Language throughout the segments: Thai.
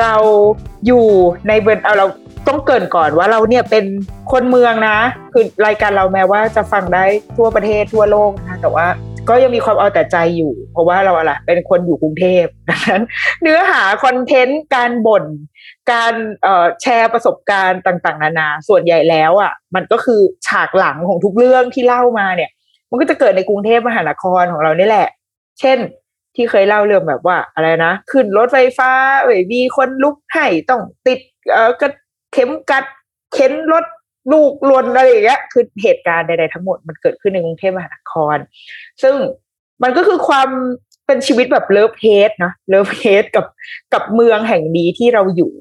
เราอยู่ในเบนเอาเราต้องเกินก่อนว่าเราเนี่ยเป็นคนเมืองนะ คือรายการเราแม้ว่าจะฟังได้ทั่วประเทศทั่วโลกนะแต่ว่าก็ยังมีความเอาแต่ใจอยู่ เพราะว่าเราอะไรเป็นคนอยู่กรุงเทพดังนั้น เนื้อหาคอนเทนต์การบ่น การแชร์ประสบการณ์ต่างๆ นานา ส่วนใหญ่แล้วอะ มันก็คือฉากหลังของทุกเรื่องที่เล่ามาเนี่ย มันก็จะเกิดในกรุงเทพมหานครของเรานี่แหละ เช่น ที่เคยเล่าเรื่องแบบว่าอะไรนะ ขึ้นรถไฟฟ้าเว้ยมีคนลุกให้ต้องติดเออกระเข็มกลัดเข็นรถลูกลวนอะไรอย่างเงี้ยคือเหตุการณ์ใดๆทั้งหมดมันเกิดขึ้นในกรุงเทพมหานคร ซึ่งมันก็คือความ เป็นชีวิตแบบ love-hate นะ love-hate กับกับเมืองแห่งนี้ที่เราอยู่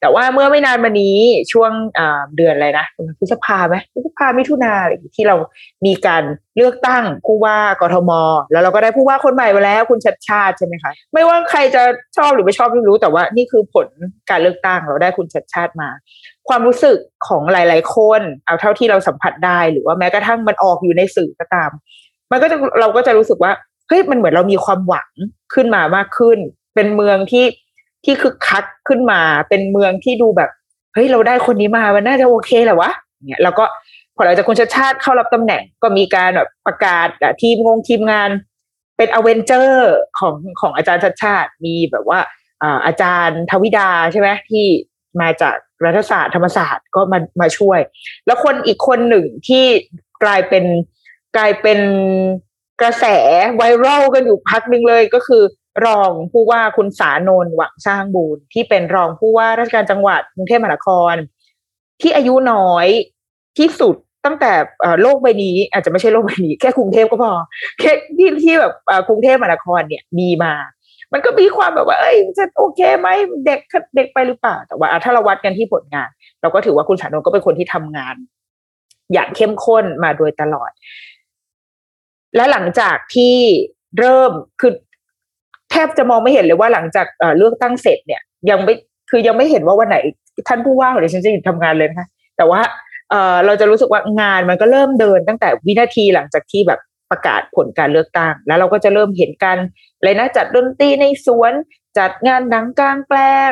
แต่ว่าเมื่อไม่นานมานี้ช่วงเดือนอะไรนะพฤษภาไหมพฤษภามิถุนาอะไรที่เรามีการเลือกตั้งผู้ว่ากทม แล้วเราก็ได้ผู้ว่าคนใหม่มาแล้ว คุณชัดชาติใช่ไหมคะไม่ว่าใครจะชอบหรือไม่ชอบไม่รู้ แต่ว่านี่คือผลการเลือกตั้งเราได้คุณชัดชาติมา ความรู้สึกของหลาย ๆ คน เอาเท่าที่เราสัมผัสได้ หรือว่าแม้กระทั่งมันออกอยู่ในสื่อก็ตาม มันก็จะเราก็จะรู้สึกว่า เฮ้ยมันเหมือนเรามีความหวังขึ้นมามากขึ้น เป็นเมืองที่ที่คึกคักขึ้นมา เป็นเมืองที่ดูแบบเฮ้ยเราได้คนนี้มามันน่าจะโอเคแหละวะเนี่ยแล้วก็พอหลังจากคุณชาติชาติเข้ารับตำแหน่งก็มีการแบบประกาศทีมงงทีมงาน เป็นอเวนเจอร์ของของอาจารย์ชาติชาติมีแบบว่าอาจารย์ทวิดาใช่ไหมที่มาจากรัฐศาสตร์ธรรมศาสตร์ก็มามาช่วย แล้วคนอีกคนหนึ่งที่กลายเป็นกลายเป็น กระแสไวรัลกันอยู่พักหนึ่งเลยก็คือ รองผู้ว่าคุณสานนหวังสร้างบูรที่เป็นรองผู้ว่าราชการจังหวัดกรุงเทพมหานคร ที่อายุน้อยที่สุดตั้งแต่โลกใบนี้ อาจจะไม่ใช่โลกใบนี้ แค่กรุงเทพก็พอแค่ที่ที่แบบกรุงเทพมหานครเนี่ยมีมา มันก็มีความแบบว่า เอ้ยจะโอเคไหมเด็กเด็กไปหรือเปล่า แต่ว่า ถ้าเราวัดกันที่ผลงาน เราก็ถือว่าคุณสานนก็เป็นคนที่ทำงาน อย่างเข้มข้นมาโดยตลอด และหลังจากที่เริ่มคือแทบจะมองไม่เห็นเลยว่าหลังจากเลือกตั้งเสร็จเนี่ย ยังไม่คือยังไม่เห็นว่าวันไหนท่านผู้ว่าของดิฉันจะหยุดทำงานเลยนะคะแต่ว่าเออเราจะรู้สึกว่างานมันก็เริ่มเดินตั้งแต่วินาทีหลังจากที่แบบประกาศผลการเลือกตั้ง แล้วเราก็จะเริ่มเห็นกันเลยนะจัดดนตรีในสวน จัดงานหนังกลางแปลง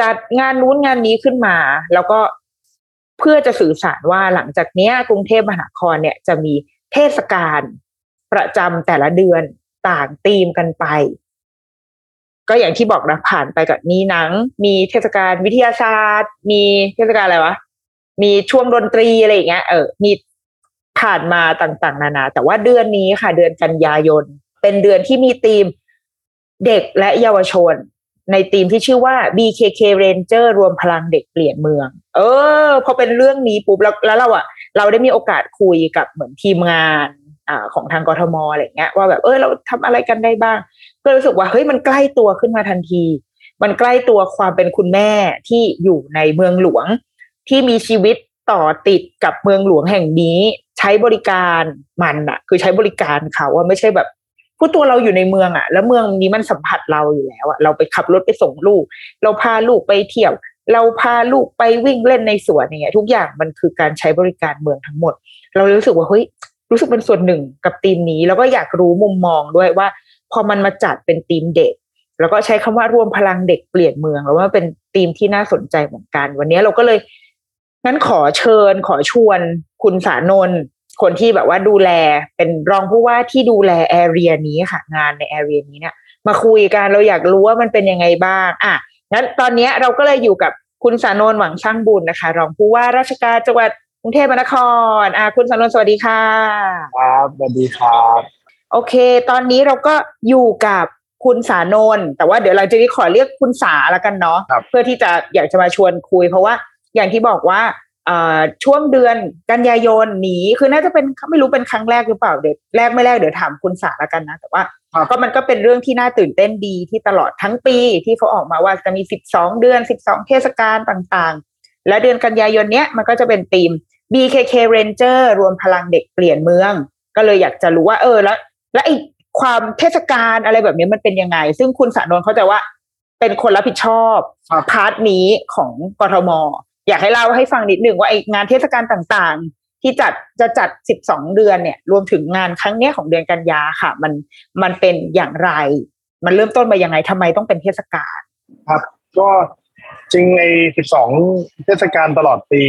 จัดงานนู้นงานนี้ขึ้นมา แล้วก็เพื่อจะสื่อสารว่าหลังจากนี้กรุงเทพมหานครเนี่ยจะมีเทศกาล ประจำแต่ละเดือนต่างธีมกันไป ก็อย่างที่บอกนะผ่านไปกับมีหนัง มีเทศกาลวิทยาศาสตร์ มีเทศกาลอะไรวะมีช่วงดนตรีอะไรอย่างเงี้ยเออมีผ่านมาต่างๆ นานา แต่ว่าเดือนนี้ค่ะ เดือนกันยายน เป็นเดือนที่มีธีมเด็กและเยาวชน ในธีมที่ชื่อว่า BKK Ranger รวมพลังเด็กเปลี่ยนเมือง เออพอเป็นเรื่องนี้ปุ๊บแล้วแล้วเราอะเราได้มีโอกาสคุยกับเหมือนทีมงาน ของทางกทมอะไรเงี้ยว่าแบบเออเราทำอะไรกันได้บ้าง ก็รู้สึกว่าเฮ้ยมันใกล้ตัวขึ้นมาทันที มันใกล้ตัวความเป็นคุณแม่ที่อยู่ในเมืองหลวง ที่มีชีวิตต่อติดกับเมืองหลวงแห่งนี้ ใช้บริการมันอะคือใช้บริการเขาว่าไม่ใช่แบบผู้ตัวเราอยู่ในเมืองอะแล้วเมืองนี้มันสัมผัสเราอยู่แล้วอะเราไปขับรถไปส่งลูก เราพาลูกไปเที่ยว เราพาลูกไปวิ่งเล่นในสวนอย่างเงี้ยทุกอย่างมันคือการใช้บริการเมืองทั้งหมด เรารู้สึกว่าเฮ้ย รู้สึกเป็นส่วนหนึ่งกับทีมนี้ แล้วก็อยากรู้มุมมองด้วยว่า พอมันมาจัดเป็นทีมเด็ก แล้วก็ใช้คำว่ารวมพลังเด็กเปลี่ยนเมือง แล้วว่าเป็นทีมที่น่าสนใจเหมือนกัน วันนี้เราก็เลยงั้นขอเชิญขอชวนคุณสานนท์คนที่แบบว่าดูแลเป็นรองผู้ว่าที่ดูแลแอเรียนี้ค่ะ งานในแอเรียนี้เนี่ยมาคุยกันเราอยากรู้ว่ามันเป็นยังไงบ้าง อะงั้นตอนนี้เราก็เลยอยู่กับคุณสานนท์หวังช่างบุญนะคะ รองผู้ว่าราชการจังหวัด กรุงเทพมหานครอ่าคุณสำนวนสวัสดีค่ะ ครับสวัสดีครับ โอเค ตอนนี้เราก็อยู่กับคุณสานนท์แต่ว่าเดี๋ยวหลังจากนี้ขอเรียกคุณสาละกันเนาะครับเพื่อที่จะอยากจะมาชวนคุย เพราะว่าอย่างที่บอกว่าเอ่อช่วงเดือนกันยายนนี้คือน่าจะเป็นไม่รู้เป็นครั้งแรกหรือเปล่าเดี๋ยวแรกไม่แรกเดี๋ยวถามคุณสาละกันนะ แต่ว่าครับก็มันก็เป็นเรื่องที่น่าตื่นเต้นดีที่ตลอดทั้งปีที่เขาออกมาว่าจะมี 12 เดือน 12 เทศกาลต่างๆ และเดือนกันยายนเนี้ยมันก็จะเป็นธีม BKK Ranger รวมพลังเด็กเปลี่ยนเมือง ก็เลยอยากจะรู้ว่า เออแล้ว และไอความเทศกาลอะไรแบบนี้มันเป็นยังไง ซึ่งคุณสานนท์เขาใจะว่า เป็นคนรับผิดชอบ part นี้ของกทม อยากให้เล่าให้ฟังนิดหนึ่งว่าไองานเทศกาลต่างๆ ที่จัดจะจัด 12 เดือนเนี่ย รวมถึงงานครั้งเนี้ยของเดือนกันยาค่ะ มันมันเป็นอย่างไร มันเริ่มต้นมายังไงทำไมต้องเป็นเทศกาลครับ ก็จริงใน 12 เทศกาลตลอดปี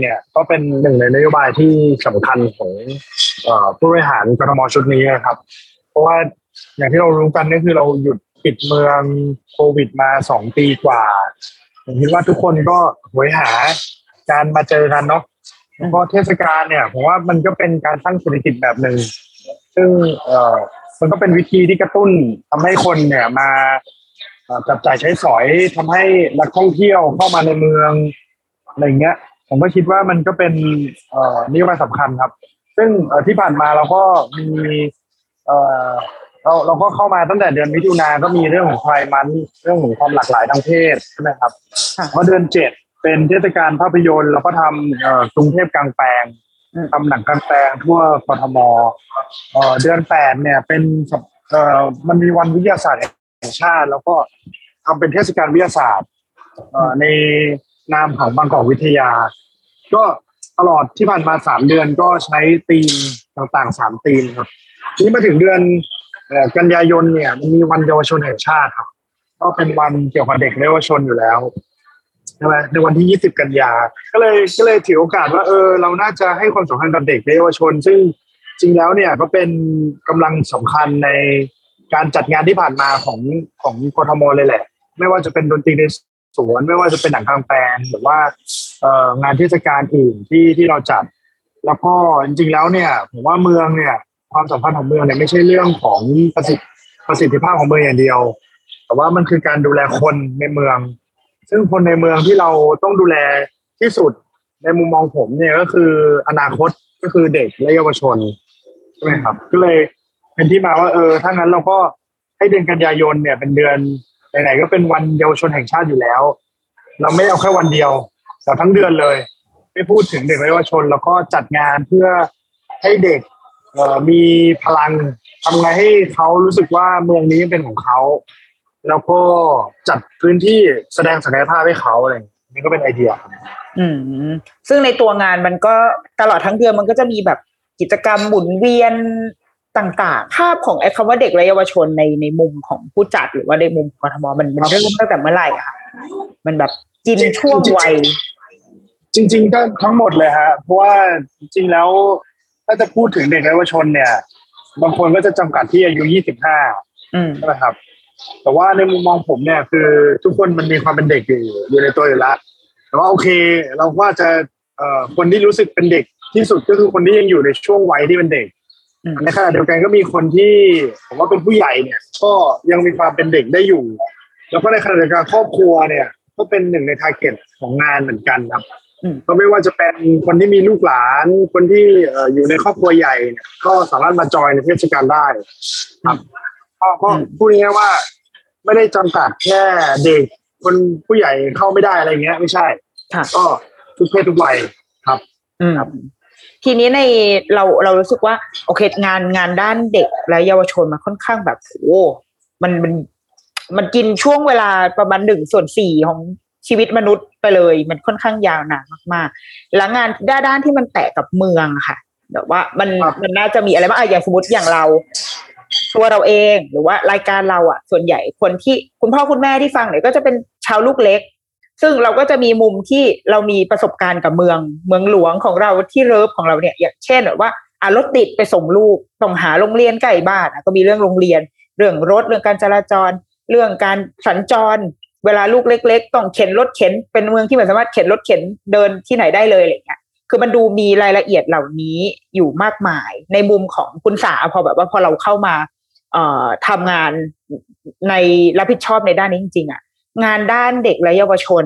เนี่ยก็เป็นหนึ่งในนโยบายที่สำคัญของอผู้บริหารกทมชุดนี้นะครับ เพราะว่าอย่างที่เรารู้กันก็คือเราหยุดปิดเมืองโควิดมาสองปีกว่าผมคิดว่าทุกคนก็หวยหาการมาเจอกันเนาะแล้วก็เทศกาลเนี่ยผมว่ามันก็เป็นการสร้างเศรษฐกิจแบบหนึ่งซึ่งเออมันก็เป็นวิธีที่กระตุ้นทำให้คนเนี่ยมาจับจ่ายใช้สอยทำให้นักท่องเที่ยวเข้ามาในเมืองอะไรเงี้ย ผมก็คิดว่ามันก็เป็นเอ่อนโยบายสำคัญครับ ซึ่งเอ่อที่ผ่านมาเราก็มีเอ่อเราเราก็เข้ามาตั้งแต่เดือนมิถุนาก็มีเรื่องของไพร์มัน เรื่องของความหลากหลายทางเพศใช่ไหมครับค่ะเพราะเดือนเจ็ดเป็นเทศกาลภาพยนตร์เราก็ทำเอ่อกรุงเทพกลางแปลงอืมทำหนังกลางแปลงทั่วกทมเอ่อเดือนแปดเนี่ยเป็นสัปเอ่อมันมีวันวิทยาศาสตร์แห่งชาติ แล้วก็ทำเป็นเทศกาลวิทยาศาสตร์เอ่อใน นามของบางกอกวิทยา ก็ตลอดที่ผ่านมาสามเดือนก็ใช้ธีมต่างๆสามธีมครับทีนี้มาถึงเดือนกันยายนเนี่ยมันมีวันเยาวชนแห่งชาติครับ ก็เป็นวันเกี่ยวกับเด็กเยาวชนอยู่แล้วใช่ไหมในวันที่20กันยา ก็เลยก็เลยถือโอกาสว่าเออเราน่าจะให้ความสำคัญกับเด็กเยาวชน ซึ่งจริงแล้วเนี่ยก็เป็นกำลังสำคัญในการจัดงานที่ผ่านมาของของกทมเลยแหละ ไม่ว่าจะเป็นดนตรีใน สวนไม่ว่าจะเป็นหนังกลางแปลงหรือว่าเอ่องานเทศกาลอื่นที่ที่เราจัด แล้วก็จริงๆแล้วเนี่ยผมว่าเมืองเนี่ย ความสำคัญของเมืองเนี่ยไม่ใช่เรื่องของประสิทธิประสิทธิภาพของเมืองอย่างเดียว แต่ว่ามันคือการดูแลคนในเมือง ซึ่งคนในเมืองที่เราต้องดูแลที่สุดในมุมมองผมเนี่ยก็คืออนาคตก็คือเด็กและเยาวชนใช่ไหมครับ ก็เลยเป็นที่มาว่าเออถ้างั้นเราก็ให้เดือนกันยายนเนี่ยเป็นเดือน ไหนๆก็เป็นวันเยาวชนแห่งชาติอยู่แล้ว เราไม่เอาแค่วันเดียวแต่ทั้งเดือนเลย ไม่พูดถึงเด็กเยาวชน แล้วก็จัดงานเพื่อให้เด็กมีพลังทำไงให้เขารู้สึกว่าเมืองนี้เป็นของเขา แล้วก็จัดพื้นที่แสดงศักยภาพให้เขาอะไรนี่ก็เป็นไอเดีย อืมซึ่งในตัวงานมันก็ตลอดทั้งเดือนมันก็จะมีแบบกิจกรรมหมุนเวียน ต่างๆ ภาพของไอ้คำว่าเด็กและเยาวชนในในมุมของผู้จัดหรือว่าในมุมของกทมมันมันเริ่มตั้งแต่เมื่อไหร่อะค่ะ มันแบบกินช่วงวัย จริง ๆ ก็ทั้งหมดเลยฮะเพราะว่าจริงๆแล้วถ้าจะพูดถึงเด็กและเยาวชนเนี่ย บางคนก็จะจำกัดที่อายุ25อืมใช่ไหมครับ แต่ว่าในมุมมองผมเนี่ยคือทุกคนมันมีความเป็นเด็กอยู่อยู่ในตัวอยู่แล้วแต่ว่าโอเค เราว่าจะเอ่อคนที่รู้สึกเป็นเด็กที่สุดก็คือคนที่ยังอยู่ในช่วงวัยที่เป็นเด็กอืม ในขณะเดียวกันก็มีคนที่ผมว่าเป็นผู้ใหญ่เนี่ย ก็ยังมีความเป็นเด็กได้อยู่ แล้วก็ในขณะเดียวกันครอบครัวเนี่ย ก็เป็นหนึ่งในทาร์เก็ตของงานเหมือนกันครับอืมก็ไม่ว่าจะเป็นคนที่มีลูกหลาน คนที่เอ่ออยู่ในครอบครัวใหญ่เนี่ยก็สามารถมาจอยในเทศกาลได้ครับก็ก็พูดง่ายๆว่า ไม่ได้จำกัดแค่เด็ก คนผู้ใหญ่เข้าไม่ได้อะไรเงี้ย ไม่ใช่ค่ะก็ทุกเพศทุกวัยครับ อืมครับ ทีนี้ในเราเรารู้สึกว่า โอเคงานงานด้านเด็กและเยาวชนมันค่อนข้างแบบโอ้มันมันมันกินช่วงเวลาประมาณหนึ่งส่วนสี่ของชีวิตมนุษย์ไปเลย มันค่อนข้างยาวนานมากๆ แล้วงานด้านด้านที่มันแตะกับเมืองค่ะแบบว่ามันมันน่าจะมีอะไรบ้างอะอย่างสมมติอย่างเราตัวเราเองหรือว่ารายการเราอะส่วนใหญ่คนที่คุณพ่อคุณแม่ที่ฟังเนี่ยก็จะเป็นชาวลูกเล็ก ซึ่งเราก็จะมีมุมที่เรามีประสบการณ์กับเมืองเมืองหลวงของเราที่เลิฟของเราเนี่ยอย่างเช่นแบบว่าอารถติดไปส่งลูกต้องหาโรงเรียนใกล้บ้านอะก็มีเรื่องโรงเรียน เรื่องรถเรื่องการจราจร เรื่องการสัญจร เวลาลูกเล็ก ๆ ต้องเข็นรถเข็นเป็นเมืองที่มันสามารถเข็นรถเข็นเดินที่ไหนได้เลยอะไรเงี้ยคือมันดูมีรายละเอียดเหล่านี้อยู่มากมาย ในมุมของคุณสาพอแบบว่าพอเราเข้ามาเอ่อทำงานในรับผิดชอบในด้านนี้จริงๆอะ งานด้านเด็กและเยาวชน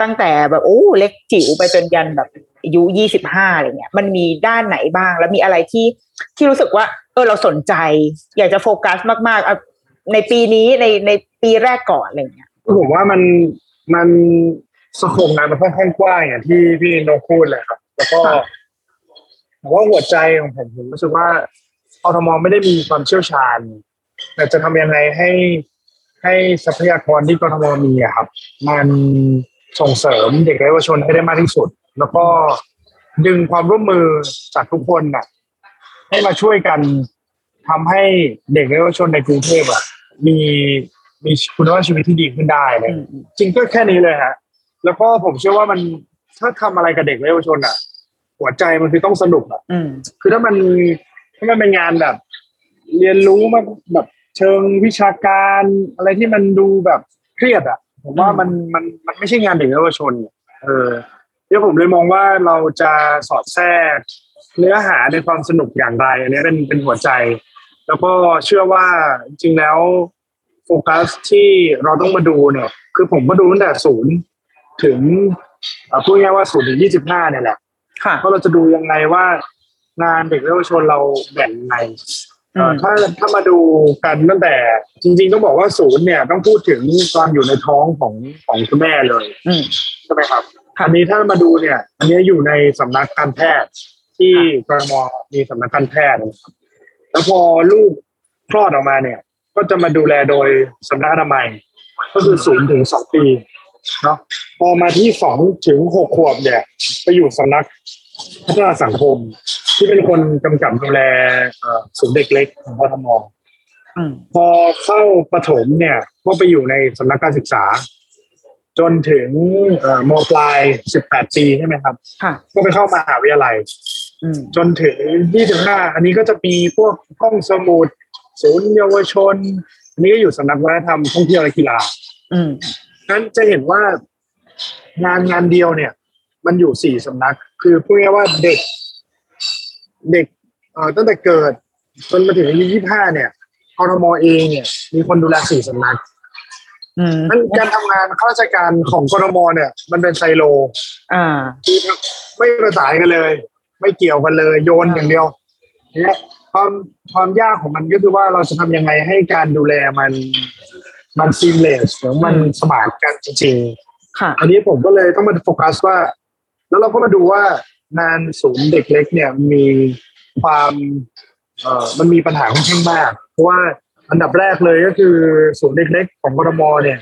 ตั้งแต่แบบโอ้เล็กจิ๋วไปจนยันแบบอายุยี่สิบห้าอะไรเงี้ย มันมีด้านไหนบ้าง แล้วมีอะไรที่ที่รู้สึกว่า เออเราสนใจ อยากจะโฟกัสมากๆอะในปีนี้ในในปีแรกก่อนอะไรเงี้ยผมว่ามันมันสโคปงานมันค่อนข้างกว้างอย่างที่พี่โนพูดเลยครับ แล้วก็ค่ะผมว่าหัวใจของผมผมรู้สึกว่าอทมไม่ได้มีความเชี่ยวชาญแต่จะทำยังไงให้ ให้ทรัพยากรที่กทมมีอะครับ มันส่งเสริมเด็กและเยาวชนให้ได้มากที่สุด แล้วก็ดึงความร่วมมือจากทุกคนน่ะ ให้มาช่วยกันทำให้เด็กและเยาวชนในกรุงเทพอะมีมีคุณภาพชีวิตที่ดีขึ้นได้เลยอืมอืมจริงก็แค่นี้เลยฮะแล้วก็ผมเชื่อว่ามันถ้าทำอะไรกับเด็กและเยาวชนอะ หัวใจมันคือต้องสนุกอะอืมคือถ้ามันถ้ามันเป็นงานแบบ เรียนรู้มาแบบ เชิงวิชาการอะไรที่มันดูแบบเครียดอะ ผมว่ามันมันมันไม่ใช่งานเด็กและเยาวชนเออเดี๋ยวผมเลยมองว่าเราจะสอดแทรกเนื้อหาในความสนุกอย่างไรอันนี้เป็นเป็นหัวใจ แล้วก็เชื่อว่าจริงๆแล้วโฟกัสที่เราต้องมาดูเนี่ย คือผมก็ดูตั้งแต่ศูนย์ถึงเอ่อพูดง่ายๆว่าศูนย์ถึงยี่สิบห้าเนี่ยแหละค่ะเพราะเราจะดูยังไงว่างานเด็กและเยาวชนเราแบ่งยังไงเอ่ออืม ถ้าถ้ามาดูกันตั้งแต่จริง ๆ ต้องบอกว่าศูนย์เนี่ยต้องพูดถึงตอนอยู่ในท้องของของคุณแม่เลยอืมใช่ไหมครับค่ะอันนี้ถ้ามาดูเนี่ย อันนี้อยู่ในสำนักการแพทย์ ที่กรมมีสำนักการแพทย์นะครับแล้วพอลูกคลอดออกมาเนี่ย ก็จะมาดูแลโดยสำนักอนามัยก็คือศูนย์ถึงสองปีเนาะพอมาที่สองถึงหกขวบเนี่ย ไปอยู่สำนัก พัฒนาสังคมที่เป็นคนกำกับดูแลเอ่อศูนย์เด็กเล็กของกทมอืมพอเข้าประถมเนี่ยก็ไปอยู่ในสำนักการศึกษา จนถึงเอ่อมปลายสิบแปดปีใช่ไหมครับค่ะก็ไปเข้ามหาวิทยาลัยอืมจนถึงยี่สิบห้าอันนี้ก็จะมีพวกห้องสมุดศูนย์เยาวชน อันนี้ก็อยู่สำนักวัฒนธรรมท่องเที่ยวและกีฬาอืมนั้นจะเห็นว่างานงานเดียวเนี่ย มันอยู่สี่สำนัก คือพูดง่ายๆว่าเด็ก เด็กเอ่อตั้งแต่เกิดจนมาถึงอายุยี่ห้าเนี่ยกรมเองเนี่ย มีคนดูแลสี่สำนักอืมนั้นการทำงานข้าราชการของกรมเนี่ย มันเป็นไซโล อ่าคือไม่ประสานกันเลย ไม่เกี่ยวกันเลยโยนอย่างเดียวเนี่ยความความยากของมันก็คือว่าเราจะทำยังไงให้การดูแลมันมันซีมเลสหรือมันสมานกันจริงค่ะๆอันนี้ผมก็เลยต้องมาโฟกัสว่า แล้วเราก็มาดูว่างานศูนย์เด็กเล็กเนี่ยมีความเอ่อมันมีปัญหาค่อนข้างมาก เพราะว่าอันดับแรกเลยก็คือศูนย์เด็กเล็กของกรมเนี่ย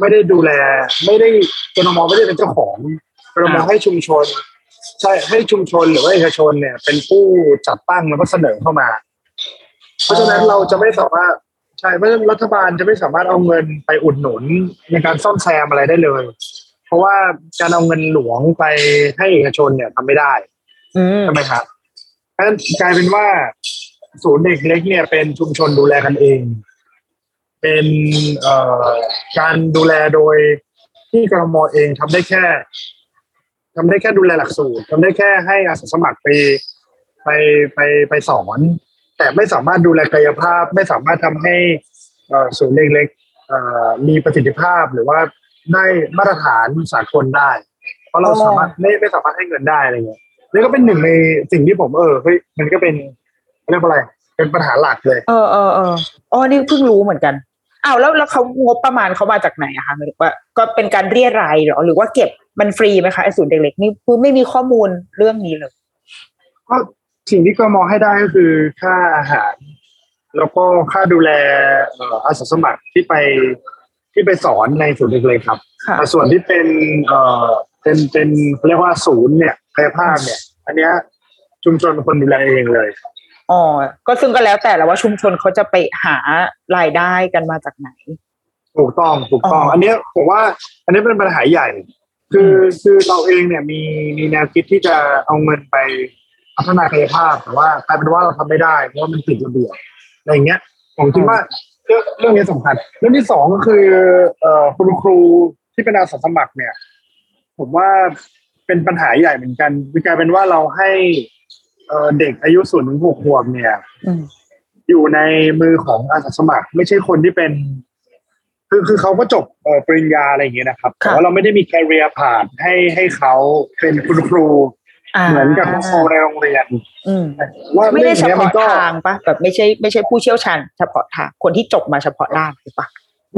ไม่ได้ดูแล ไม่ได้กรมไม่ได้เป็นเจ้าของกรมอ่าให้ชุมชน ใช่ให้ชุมชนหรือว่าเอกชนเนี่ย เป็นผู้จัดตั้งแล้วก็เสนอเข้ามา เพราะฉะนั้นเราจะไม่สามารถใช่เพราะฉะนั้นรัฐบาลจะไม่สามารถเอาเงินไปอุดหนุนในการซ่อมแซมอะไรได้เลยเพ ราะว่าการเอาเงินหลวงไปให้เอกชนเนี่ยทำไม่ได้อืมใช่ไหมครับเพราะฉะนั้นกลายเป็นว่า ศูนย์เด็กเล็กเนี่ยเป็นชุมชนดูแลกันเอง เป็นเอ่อการดูแลโดยที่กรมเองทำได้แค่ทำได้แค่ดูแลหลักสูตรทำได้แค่ให้อาสาสมัครไปไปไปไปสอน แต่ไม่สามารถดูแลกายภาพ ไม่สามารถทำให้เอ่อศูนย์เด็กเล็กเอ่อมีประสิทธิภาพหรือว่า ได้มาตรฐานสากลได้ เพราะเราสามารถไม่ไม่สามารถให้เงินได้อะไรเงี้ยนี่ก็เป็นหนึ่งในสิ่งที่ผมเออเฮ้ยมันก็เป็นเรียกว่าอะไร เป็นปัญหาหลักเลย เออเออเอออ๋อนี่เพิ่งรู้เหมือนกันอ้าวแล้วแล้วเขางบประมาณเขามาจากไหนอะคะหมายถึงว่าก็เป็นการเรียรายเหรอหรือว่าเก็บมันฟรีไหมคะไอ้ศูนย์เด็กเล็กนี่คือไม่มีข้อมูลเรื่องนี้เลยก็สิ่งที่ก็มองให้ได้ก็คือค่าอาหาร แล้วก็ค่าดูแลเอ่ออาสาสมัครที่ไป ที่ไปสอนในศูนย์เล็กๆครับค่ะแต่ส่วนที่เป็นเอ่อเป็นเป็นเขาเรียกว่าศูนย์เนี่ยกายภาพเนี่ย อันเนี้ยชุมชนเป็นคนดูแลเองเลยอ๋อก็ซึ่งก็แล้วแต่ละว่าชุมชนเขาจะไปหารายได้กันมาจากไหน ถูกต้องถูกต้องอ๋ออัอันเนี้ยผมว่า อันนี้เป็นปัญหาใหญ่ คือคือเราเองเนี่ยมีมีแนวคิดที่จะเอาเงินไปพัฒนากายภาพแต่ว่ากลายเป็นว่าเราทำไม่ได้เพราะว่ามันติดระเบียบอะไรอย่างเงี้ยผมคิดว่า เรื่องเรื่องนี้สำคัญ เรื่องที่สองก็คือ เอ่อคุณครูที่เป็นอาสาสมัครเนี่ย ผมว่าเป็นเป็นปัญหาใหญ่เหมือนกันคือกลายเป็นว่าเราให้ เอ่อเด็กอายุศูนย์ถึงหกขวบเนี่ยอืมอยู่ในมือของอาสาสมัคร ไม่ใช่คนที่เป็น คือคือเขาก็จบเอ่อปริญญาอะไรอย่างเงี้ยนะครับแต่ว่าเราไม่ได้มีแคริเอร์ผ่านให้ให้เขาเป็นคุณครูา เหมือนกับคุณครูในโรงเรียนอืมว่าไม่ได้รื่องเฉนี้ยมัพาะนก็ทางปะแบบไม่ใช่ไม่ใช่ผู้เชี่ยวชาญเฉพาะทางคนที่จบมาเฉพาะด้านหรือปะ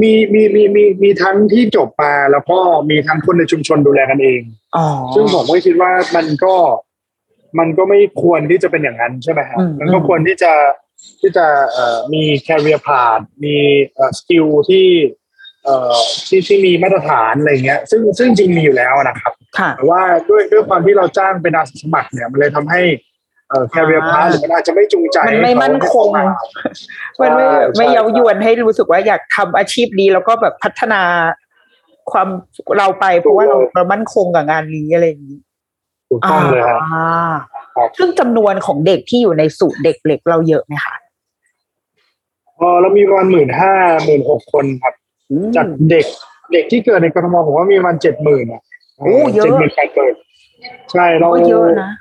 มีมีมีมีมีทั้งที่จบมาแล้วก็มีทั้งคนในชุมชนดูแลกันเองอ๋อซึ่งผมก็คิดว่ามันก็มันก็ไม่ควรที่จะเป็นอย่างนั้นใช่ไหมฮะอืมมันก็ควรที่จะที่จะเอ่อมี career path มีเอ่อ skill ที่เอ่อที่ที่มีมาตรฐานอะไรเงี้ย ซึ่งซึ่งจริงมีอยู่แล้วนะครับค่ะ แต่ว่าด้วยด้วยความที่เราจ้างเป็นอาสาสมัครเนี่ยมันเลยทำให้เอ่อ career path หรือมันอาจจะไม่จูงใจมันไม่ให้เขามั่นคงเข้ามามันไม่ใช่ไม่ใช่เย้ายวนให้รู้สึกว่าอยากทำอาชีพนี้แล้วก็แบบพัฒนาความเราไปเพราะว่าเราเรามั่นคงกับงานนี้อะไรอย่างนี้ถูกต้องเลยฮะอ่าครับซึ่งจำนวนของเด็กที่อยู่ในสูตรเด็กเล็กเราเยอะไหมคะเออเรามีประมาณหมื่นห้าหมื่นหกคนครับ จากเด็กเด็กที่เกิดในกรทมผมว่ามีประมาณเจ็ดหมื่นอะ โอ้เยอะเจ็ดหมื่นแปดหมื่นใช่เราก็เยอะนะ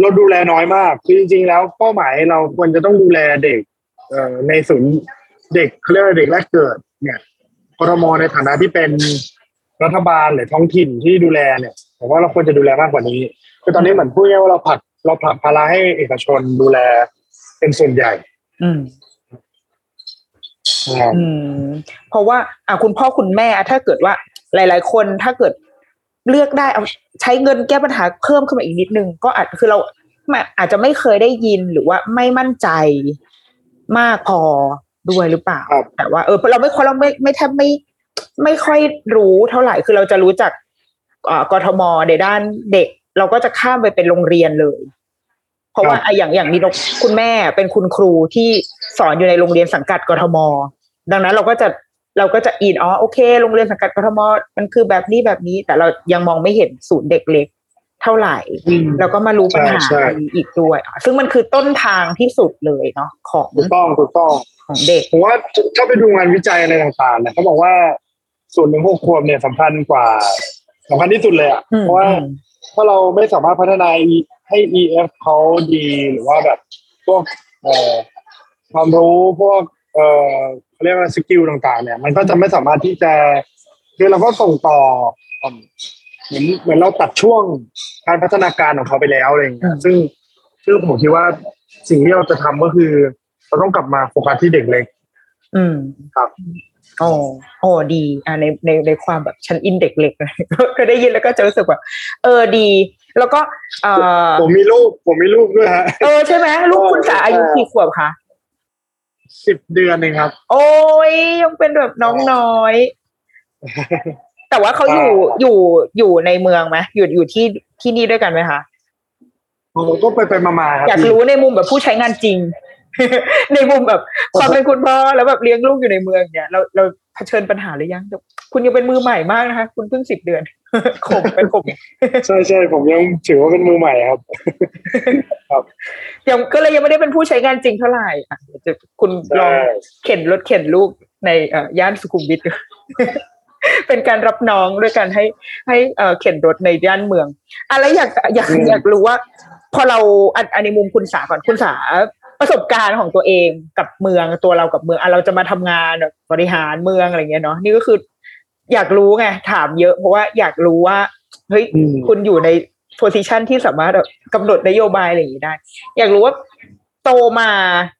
เราดูแลน้อยมากคือจริงๆแล้วเป้าหมายเราควรจะต้องดูแลเด็ก เอ่อในศูนย์เด็กเขาเรียกว่าเด็กแรกเกิด เนี่ยกรทมในฐานะที่เป็นรัฐบาลหรือท้องถิ่นที่ดูแลเนี่ยผมว่าเราควรจะดูแลมากกว่านี้คือตอนนี้เหมือนพูดง่ายๆว่าเราผลักเราผลักภาระให้เอกชนดูแลเป็นส่วนใหญ่ อืมนะครับอืม เพราะว่าอะคุณพ่อคุณแม่อะถ้าเกิดว่า หลาย ๆ คนถ้าเกิดเลือกได้เอาใช้เงินแก้ปัญหาเพิ่มขึ้นมาอีกนิดนึง ก็อาจคือเราไม่อาจจะไม่เคยได้ยินหรือว่าไม่มั่นใจมากพอด้วยหรือเปล่าครับแต่ว่าเออเราไม่ค่อยเราไม่ไม่แทบไม่ ไม่ค่อยรู้เท่าไหร่คือเราจะรู้จักอ่ากทมในด้านเด็ก เราก็จะข้ามไปเป็นโรงเรียนเลย เพราะว่าอะอย่างอย่างนี้นกคุณแม่เป็นคุณครูที่สอนอยู่ในโรงเรียนสังกัดกทม ดังนั้นเราก็จะ เราก็จะอินอ๋อโอเค โรงเรียนสังกัดกทมมันคือแบบนี้แบบนี้ แต่เรายังมองไม่เห็นศูนย์เด็กเล็กเท่าไหร่อืมแล้วก็มารู้ปัญหาใช่ใช่อีกด้วยอะซึ่งมันคือต้นทางที่สุดเลยเนาะของถูกต้องถูกต้องของเด็กผมว่าถ้าไปดูงานวิจัยอะไรต่างๆเนี่ยเขาบอกว่าส่วนหนึ่งหกขวบเนี่ยสำคัญกว่าสำคัญที่สุดเลยอะอืมเพราะว่าอืมถ้าเราไม่สามารถพัฒนาให้ EF เขาดีหรือว่าแบบพวกเอ่อความรู้พวก เอ่อเขาเรียกว่าสกิลต่างๆ เนี่ย มันก็จะไม่สามารถที่จะคือเราก็ส่งต่ออืมเหมือนเหมือนเราตัดช่วงการพัฒนาการของเขาไปแล้วอะไรอย่างเงี้ยซึ่งซึ่งผมคิดว่าสิ่งที่เราจะทำก็คือ เราต้องกลับมาโฟกัสที่เด็กเล็ก อืมครับโอ้โอ้ดี อ่าในในในความแบบชั้นอินเด็กเล็กนะก็ก็ได้ยินแล้วก็จะรู้สึกว่าเออดี แล้วก็เออผมมีลูกผมมีลูกด้วยฮะเออใช่ไหมลูกคุณสาอายุกี่ขวบคะ สิบเดือนเองครับ โอ้ยยังเป็นแบบน้องน้อย แต่ว่าเขาอยู่อยู่อยู่ในเมืองไหมอยู่อยู่ที่ที่นี่ด้วยกันไหมคะผมก็ไปไปมามาครับ อยากรู้ในมุมแบบผู้ใช้งานจริง ในมุมแบบความเป็นคุณพ่อแล้วแบบเลี้ยงลูกอยู่ในเมืองเนี่ยเราเรา เผชิญปัญหาหรือยัง คุณยังเป็นมือใหม่มากนะคะ คุณเพิ่งสิบเดือนข่มไปข่มใช่ใช่ผมยังถือว่าเป็นมือใหม่ครับยังก็เลยยังไม่ได้เป็นผู้ใช้งานจริงเท่าไหร่อะเดี๋ยวจะคุณลองใช่เข็นรถเข็นลูกในเอ่อย่านสุขุมวิทเป็นการรับน้องด้วยการให้ให้เอ่อเข็นรถในย่านเมือง อะไรอยากอยากอยากรู้ว่า พอเราอันอันในมุมคุณสาก่อนคุณสา ประสบการณ์ของตัวเองกับเมืองตัวเรากับเมืองอะเราจะมาทำงานแบบบริหารเมืองอะไรเงี้ยเนาะนี่ก็คือ อยากรู้ไงถามเยอะ เพราะว่าอยากรู้ว่าเฮ้ยอืมคุณอยู่ในโพสิชันที่สามารถแบบกำหนดนโยบายอะไรอย่างนี้ได้ อยากรู้ว่าโตมา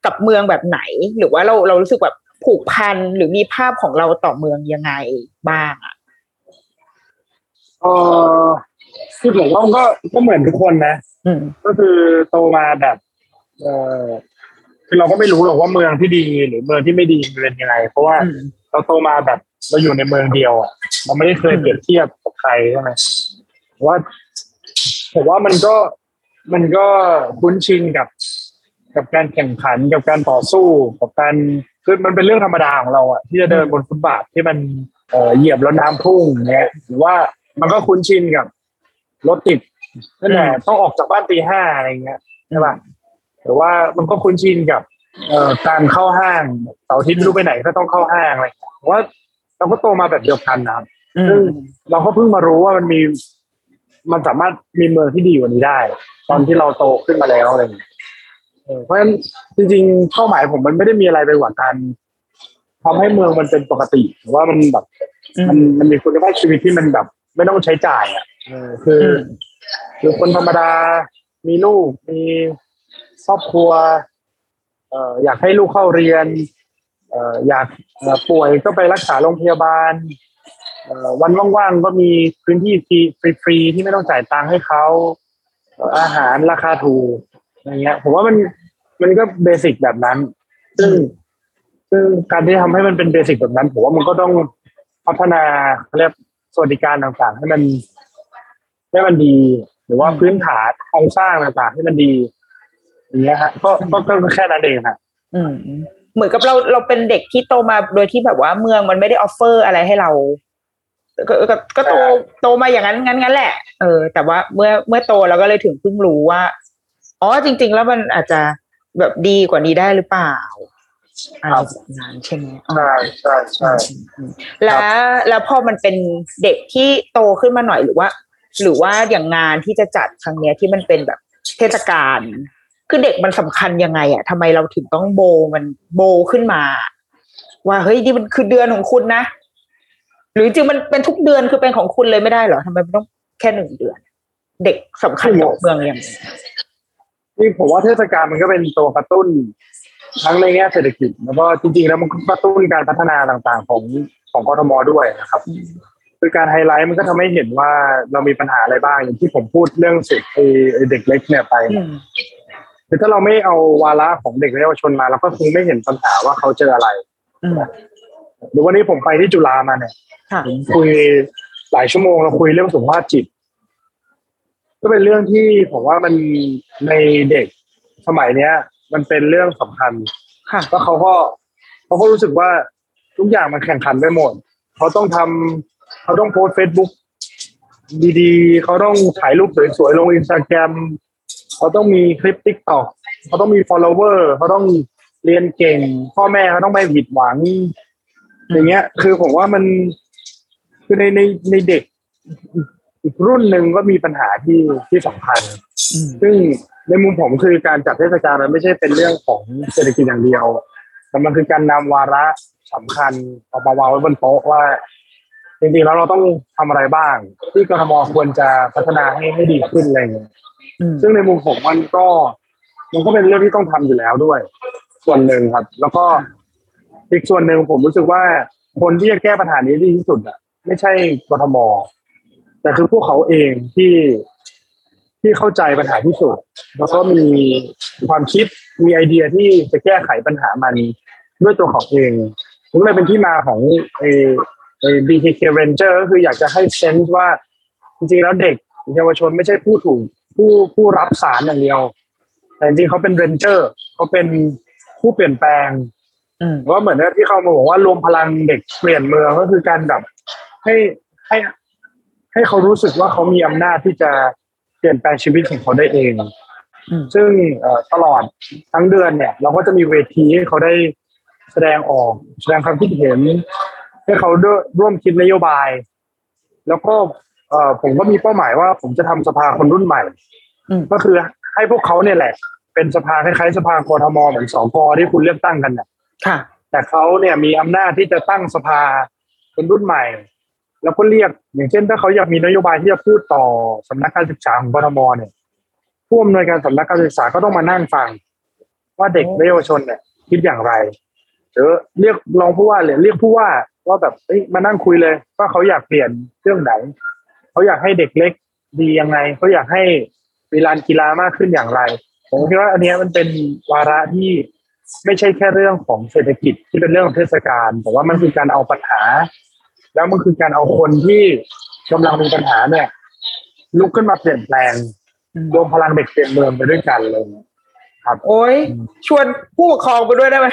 กับเมืองแบบไหน หรือว่าเราเรารู้สึกแบบผูกพันหรือมีภาพของเราต่อเมืองยังไงบ้างอะเออคือผมว่าก็ก็เหมือนทุกคนนะอืมก็คือโตมาแบบ เออ คือเราก็ไม่รู้หรอกว่าเมืองที่ดีหรือเมืองที่ไม่ดีมันเป็นยังไง เพราะว่าอืมเราโตมาแบบเราอยู่ในเมืองเดียวอะเราไม่ได้เคยอืมเปรียบเทียบกับใครใช่ไหมผมว่าผมว่ามันก็มันก็คุ้นชินกับ กับการแข่งขันกับการต่อสู้กับการคือมันเป็นเรื่องธรรมดาของเราอะที่จะเดินบนฟุตบาทที่มันเอ่อเหยียบแล้วน้ำพุ่งเงี้ยหรือว่ามันก็คุ้นชินกับรถติดนั่นแหละต้องออกจากบ้านตีห้าอะไรเงี้ยใช่ป่ะ หรือว่ามันก็คุ้นชินกับเอ่อการเข้าห้างเสาร์อาทิตย์ไม่รู้ไปไหนก็ต้องเข้าห้างอะไรผมว่าเราก็โตมาแบบเดียวกันนะครับอืซึ่งมเราก็เพิ่งมารู้ว่ามันมี มันสามารถมีเมืองที่ดีกว่านี้ได้ ตอนที่เราโตขึ้นมาแล้วอะไรอย่างเงี้ยเออเพราะฉะนั้นจริงๆเป้าหมายผมมันไม่ได้มีอะไรไปกว่าการทำให้เมืองมันเป็นปกติหรือว่ามันแบบ มันมันมีคุณภาพชีวิตที่มันแบบ ไม่ต้องใช้จ่ายอะเออคืออคือคนธรรมดา มีลูกมี ครอบครัวเอ่ออยากให้ลูกเข้าเรียนเอ่ออยากป่วยก็ไปรักษาโรงพยาบาลวันว่างๆก็มีพื้นที่ฟรีฟรีๆที่ไม่ต้องจ่ายตังค์ให้เขาอาหารราคาถูกอย่างเงี้ย ผมว่ามันมันก็เบสิกแบบนั้น ซึ่งซึ่งการที่ทำให้มันเป็นเบสิกแบบนั้นผมว่ามันก็ต้องพัฒนาเรียกสวัสดิการต่างๆ ให้มันให้มันดี หรือว่าพื้นฐานโครงสร้างต่างๆ ให้มันดี อย่างเงี้ยฮะก็ก็ก็แค่นั้นเองฮะอืมเหมือนกับเราเราเป็นเด็กที่โตมาโดยที่แบบว่าเมืองมันไม่ได้ออฟเฟอร์อะไรให้เรา ก็ก็ก็โตใช่โตมาอย่างนั้นงั้นงั้นแหละ เออ แต่ว่าเมื่อเมื่อโตเราก็เลยถึงเพิ่งรู้ว่าอ๋อจริง ๆ แล้วมันอาจจะแบบดีกว่านี้ได้หรือเปล่าอะไรแบบนั้นใช่ไหมอ๋อใช่ใช่ใช่แล้วแล้วพอมันเป็นเด็กที่โตขึ้นมาหน่อยหรือว่า หรือว่าอย่างงานที่จะจัดครั้งเนี้ยที่มันเป็นแบบเทศกาล คือเด็กมันสำคัญยังไงอะทำไมเราถึงต้องโบมันโบขึ้นมา ว่าเฮ้ยนี่มันคือเดือนของคุณนะ หรือจริงๆมันเป็นทุกเดือนคือเป็นของคุณเลยไม่ได้เหรอทำไมมันต้องแค่หนึ่งเดือน เด็กสำคัญกับเมืองยังไงนี่ผมว่าเทศกาลมันก็เป็นตัวกระตุ้นทั้งในแง่เศรษฐกิจแล้วก็จริงๆแล้วมันก็กระตุ้นการพัฒนาต่างๆของของกทมด้วยนะครับคือการไฮไลท์มันก็ทำให้เห็นว่าเรามีปัญหาอะไรบ้างอย่างที่ผมพูดเรื่องสิทธิ์ไอ้ไอ้เด็กเล็กเนี่ยไปอืม คือถ้าเราไม่เอาวาระของเด็กและเยาวชนมาเราก็คงไม่เห็นปัญหาว่าเขาเจออะไรอืมหรือวันนี้ผมไปที่จุฬามาเนี่ยค่ะผมคุยหลายชั่วโมงเราคุยเรื่องสุขภาพจิต ก็เป็นเรื่องที่ผมว่ามันในเด็กสมัยเนี้ย มันเป็นเรื่องสำคัญค่ะแล้วเขาก็เขาก็รู้สึกว่าทุกอย่างมันแข่งขันไปหมด เขาต้องทำเขาต้องโพสต์เฟซบุ๊กดีๆ เขาต้องถ่ายรูปสวยๆลงอินสตาแกรม เขาต้องมีคลิปติ๊กต็อกเขาต้องมี follower เขาต้องเรียนเก่ง พ่อแม่เขาต้องไม่ผิดหวัง อย่างเงี้ย คือผมว่ามันคือในในในเด็กอีกรุ่นหนึ่งก็มีปัญหาที่ที่สำคัญอืมซึ่งในมุมผมคือการจัดเทศกาลมันไม่ใช่เป็นเรื่องของเศรษฐกิจอย่างเดียว แต่มันคือการนำวาระสำคัญเอามาวางไว้บนโต๊ะว่าจริงๆแล้วเราต้องทำอะไรบ้าง ที่กทมควรจะพัฒนาให้ให้ดีขึ้นอะไรอย่างเงี้ยอืม ซึ่งในมุมผมมันก็ มันก็เป็นเรื่องที่ต้องทำอยู่แล้วด้วย ส่วนหนึ่งครับ แล้วก็อีกส่วนหนึ่งผมรู้สึกว่าคนที่จะแก้ปัญหานี้ดีที่สุดอะ ไม่ใช่กทมแต่คือพวกเขาเองที่ที่เข้าใจปัญหาที่สุด แล้วก็มีความคิดมีไอเดียที่จะแก้ไขปัญหามันด้วยตัวของเองมันเลยเป็นที่มาของเอเอ BKK Ranger ก็คืออยากจะให้เซนส์ว่า จริงๆแล้วเด็กเยาวชนไม่ใช่ผู้ถูก ผู้ผู้รับสารอย่างเดียว แต่จริงๆเขาเป็นเรนเจอร์เขาเป็นผู้เปลี่ยนแปลงอืมว่าเหมือนที่เขามาบอกว่ารวมพลังเด็กเปลี่ยนเมืองก็คือการแบบให้ให้ให้เขารู้สึกว่าเขามีอำนาจที่จะเปลี่ยนแปลงชีวิตของเขาได้เองอืมซึ่งเอ่อตลอดทั้งเดือนเนี่ย เราก็จะมีเวทีให้เขาได้แสดงออก แสดงความคิดเห็น ให้เขาด้วยร่วมคิดนโยบาย แล้วก็ เอ่อผมก็มีเป้าหมายว่า ผมจะทำสภาคนรุ่นใหม่อืมก็คือให้พวกเขาเนี่ยแหละ เป็นสภาคล้ายๆสภากทมเหมือนสกที่คุณเลือกตั้งกันเนี่ยค่ะ แต่เขาเนี่ยมีอำนาจที่จะตั้งสภาคนรุ่นใหม่ แล้วก็เรียกอย่างเช่น ถ้าเขาอยากมีนโยบายที่จะพูดต่อสำนักการศึกษาของกทมเนี่ยผู้อำนวยการสำนักการศึกษาก็ต้องมานั่งฟัง ว่าเด็กและเยาวชนเนี่ยคิดอย่างไรหรือเรียกรองผู้ว่าเลยเรียกผู้ว่าว่าแบบเอ้ยมานั่งคุยเลย ว่าเขาอยากเปลี่ยนเรื่องไหน เขาอยากให้เด็กเล็กดียังไงเขาอยากให้มีลานกีฬามากขึ้นอย่างไร ผมคิดว่าอันเนี้ยมันเป็นวาระที่ไม่ใช่แค่เรื่องของเศรษฐกิจที่เป็นเรื่องของเทศกาลแต่ว่ามันคือการเอาปัญหา แล้วมันคือการเอาคนที่กำลังมีปัญหาเนี่ย ลุกขึ้นมาเปลี่ยนแปลงอืมรวมพลังเด็กเปลี่ยนเมืองไปด้วยกันเลยโอ้ยชวนผู้ปกครองไปด้วยได้ไหม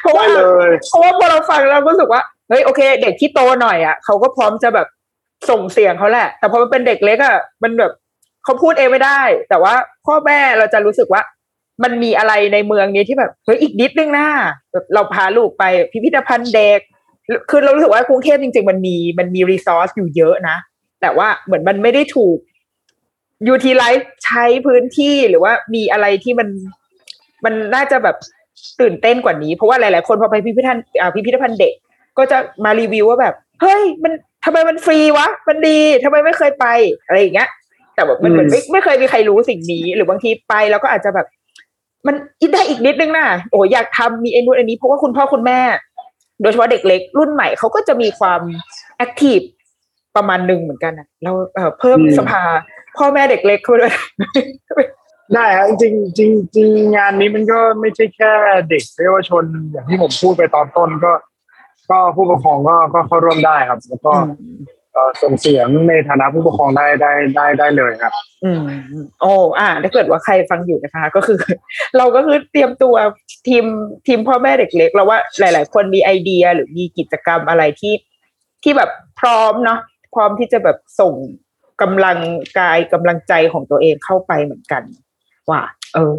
เพราะได้ว่าเลยเพราะว่าพอเราฟังเราก็รู้สึกว่าเฮ้ยโอเค เด็กที่โตหน่อยอะเขาก็พร้อมจะแบบ ส่งเสียงเขาแหละ แต่พอมันเป็นเด็กเล็กอะมันแบบเขาพูดเองไม่ได้ แต่ว่าพ่อแม่เราจะรู้สึกว่า มันมีอะไรในเมืองนี้ที่แบบเฮ้ยอีกนิดนึงนะแบบเราพาลูกไปพิพิธภัณฑ์เด็กคือเรารู้สึกว่ากรุงเทพจริง ๆ มันมีมันมีรีซอสอยู่เยอะนะแต่ว่าเหมือนมันไม่ได้ถูกยูทีไลซ์ใช้พื้นที่หรือว่ามีอะไรที่มันมันน่าจะแบบตื่นเต้นกว่านี้ เพราะว่าหลาย ๆ คนพอไปพิพิธภัณฑ์อ่าพิพิธภัณฑ์เด็ก ก็จะมารีวิวว่าแบบ เฮ้ย มัน ทำไมมันฟรีวะ มันดีทำไมไม่เคยไปอะไรอย่างเงี้ย แต่แบบมันเหมือนไม่ไม่เคยมีใครรู้สิ่งนี้ หรือบางทีไปแล้วก็อาจจะแบบ มันอินได้อีกนิดนึงนะโอ้อยากทำมีไอ้นู่นอันนี้เพราะว่าคุณพ่อคุณแม่ โดยเฉพาะเด็กเล็ก รุ่นใหม่เขาก็จะมีความแอคทีฟประมาณหนึ่งเหมือนกันนะเราเอ่อเพิ่มอืมสภา พ่อแม่เด็กเล็กเข้าไปด้วยได้ฮะจริงจริงจริงงานนี้มันก็ไม่ใช่แค่เด็กเยาวชนอย่างที่ผมพูดไปตอนต้นก็ ก็ผู้ปกครองก็ก็เข้าร่วมได้ครับ แล้วก็เอ่อส่งเสียงในฐานะผู้ปกครองได้ได้ได้ได้เลยครับ อืมโอ้อ่าถ้าเกิดว่าใครฟังอยู่นะคะ ก็คือ เราก็คือเตรียมตัวทีมทีมพ่อแม่เด็กเล็กเราว่าหลาย ๆ คนมีไอเดียหรือมีกิจกรรมอะไรที่ที่แบบพร้อมเนาะพร้อมที่จะแบบส่งกำลังกายกำลังใจของตัวเองเข้าไปเหมือนกัน ว่า เออ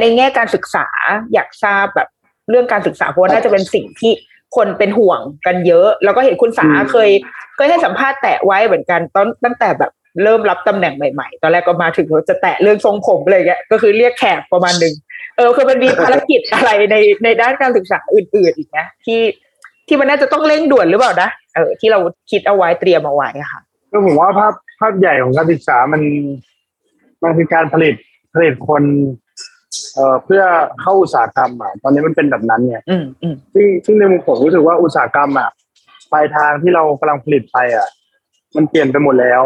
ในแง่การศึกษาอยากทราบแบบเรื่องการศึกษาเพราะว่าน่าจะเป็นสิ่งที่คนเป็นห่วงกันเยอะ แล้วก็เห็นคุณสาอืมเคย เคยให้สัมภาษณ์แตะไว้เหมือนกันตอนตั้งแต่แบบเริ่มรับตำแหน่งใหม่ๆ ตอนแรกก็มาถึงเขาจะแตะเรื่องทรงผมอะไรเงี้ยก็คือเรียกแขกประมาณหนึ่งเออคือมันมีภารกิจอะไรในในด้านการศึกษาอื่น ๆ อีกนะที่ที่มันน่าจะต้องเร่งด่วนหรือเปล่านะเออที่เราคิดเอาไว้เตรียมเอาไว้อะค่ะก็ผมว่าภาพภาพใหญ่ของการศึกษามันมันคือการผลิตผลิตคน เอ่อเพื่อเข้าอุตสาหกรรมอะตอนนี้มันเป็นแบบนั้นเนี่ยอืมอืมซึ่งซึ่งในมุมผมรู้สึกว่าอุตสาหกรรมอะปลายทางที่เรากำลังผลิตไปอะ มันเปลี่ยนไปหมดแล้ว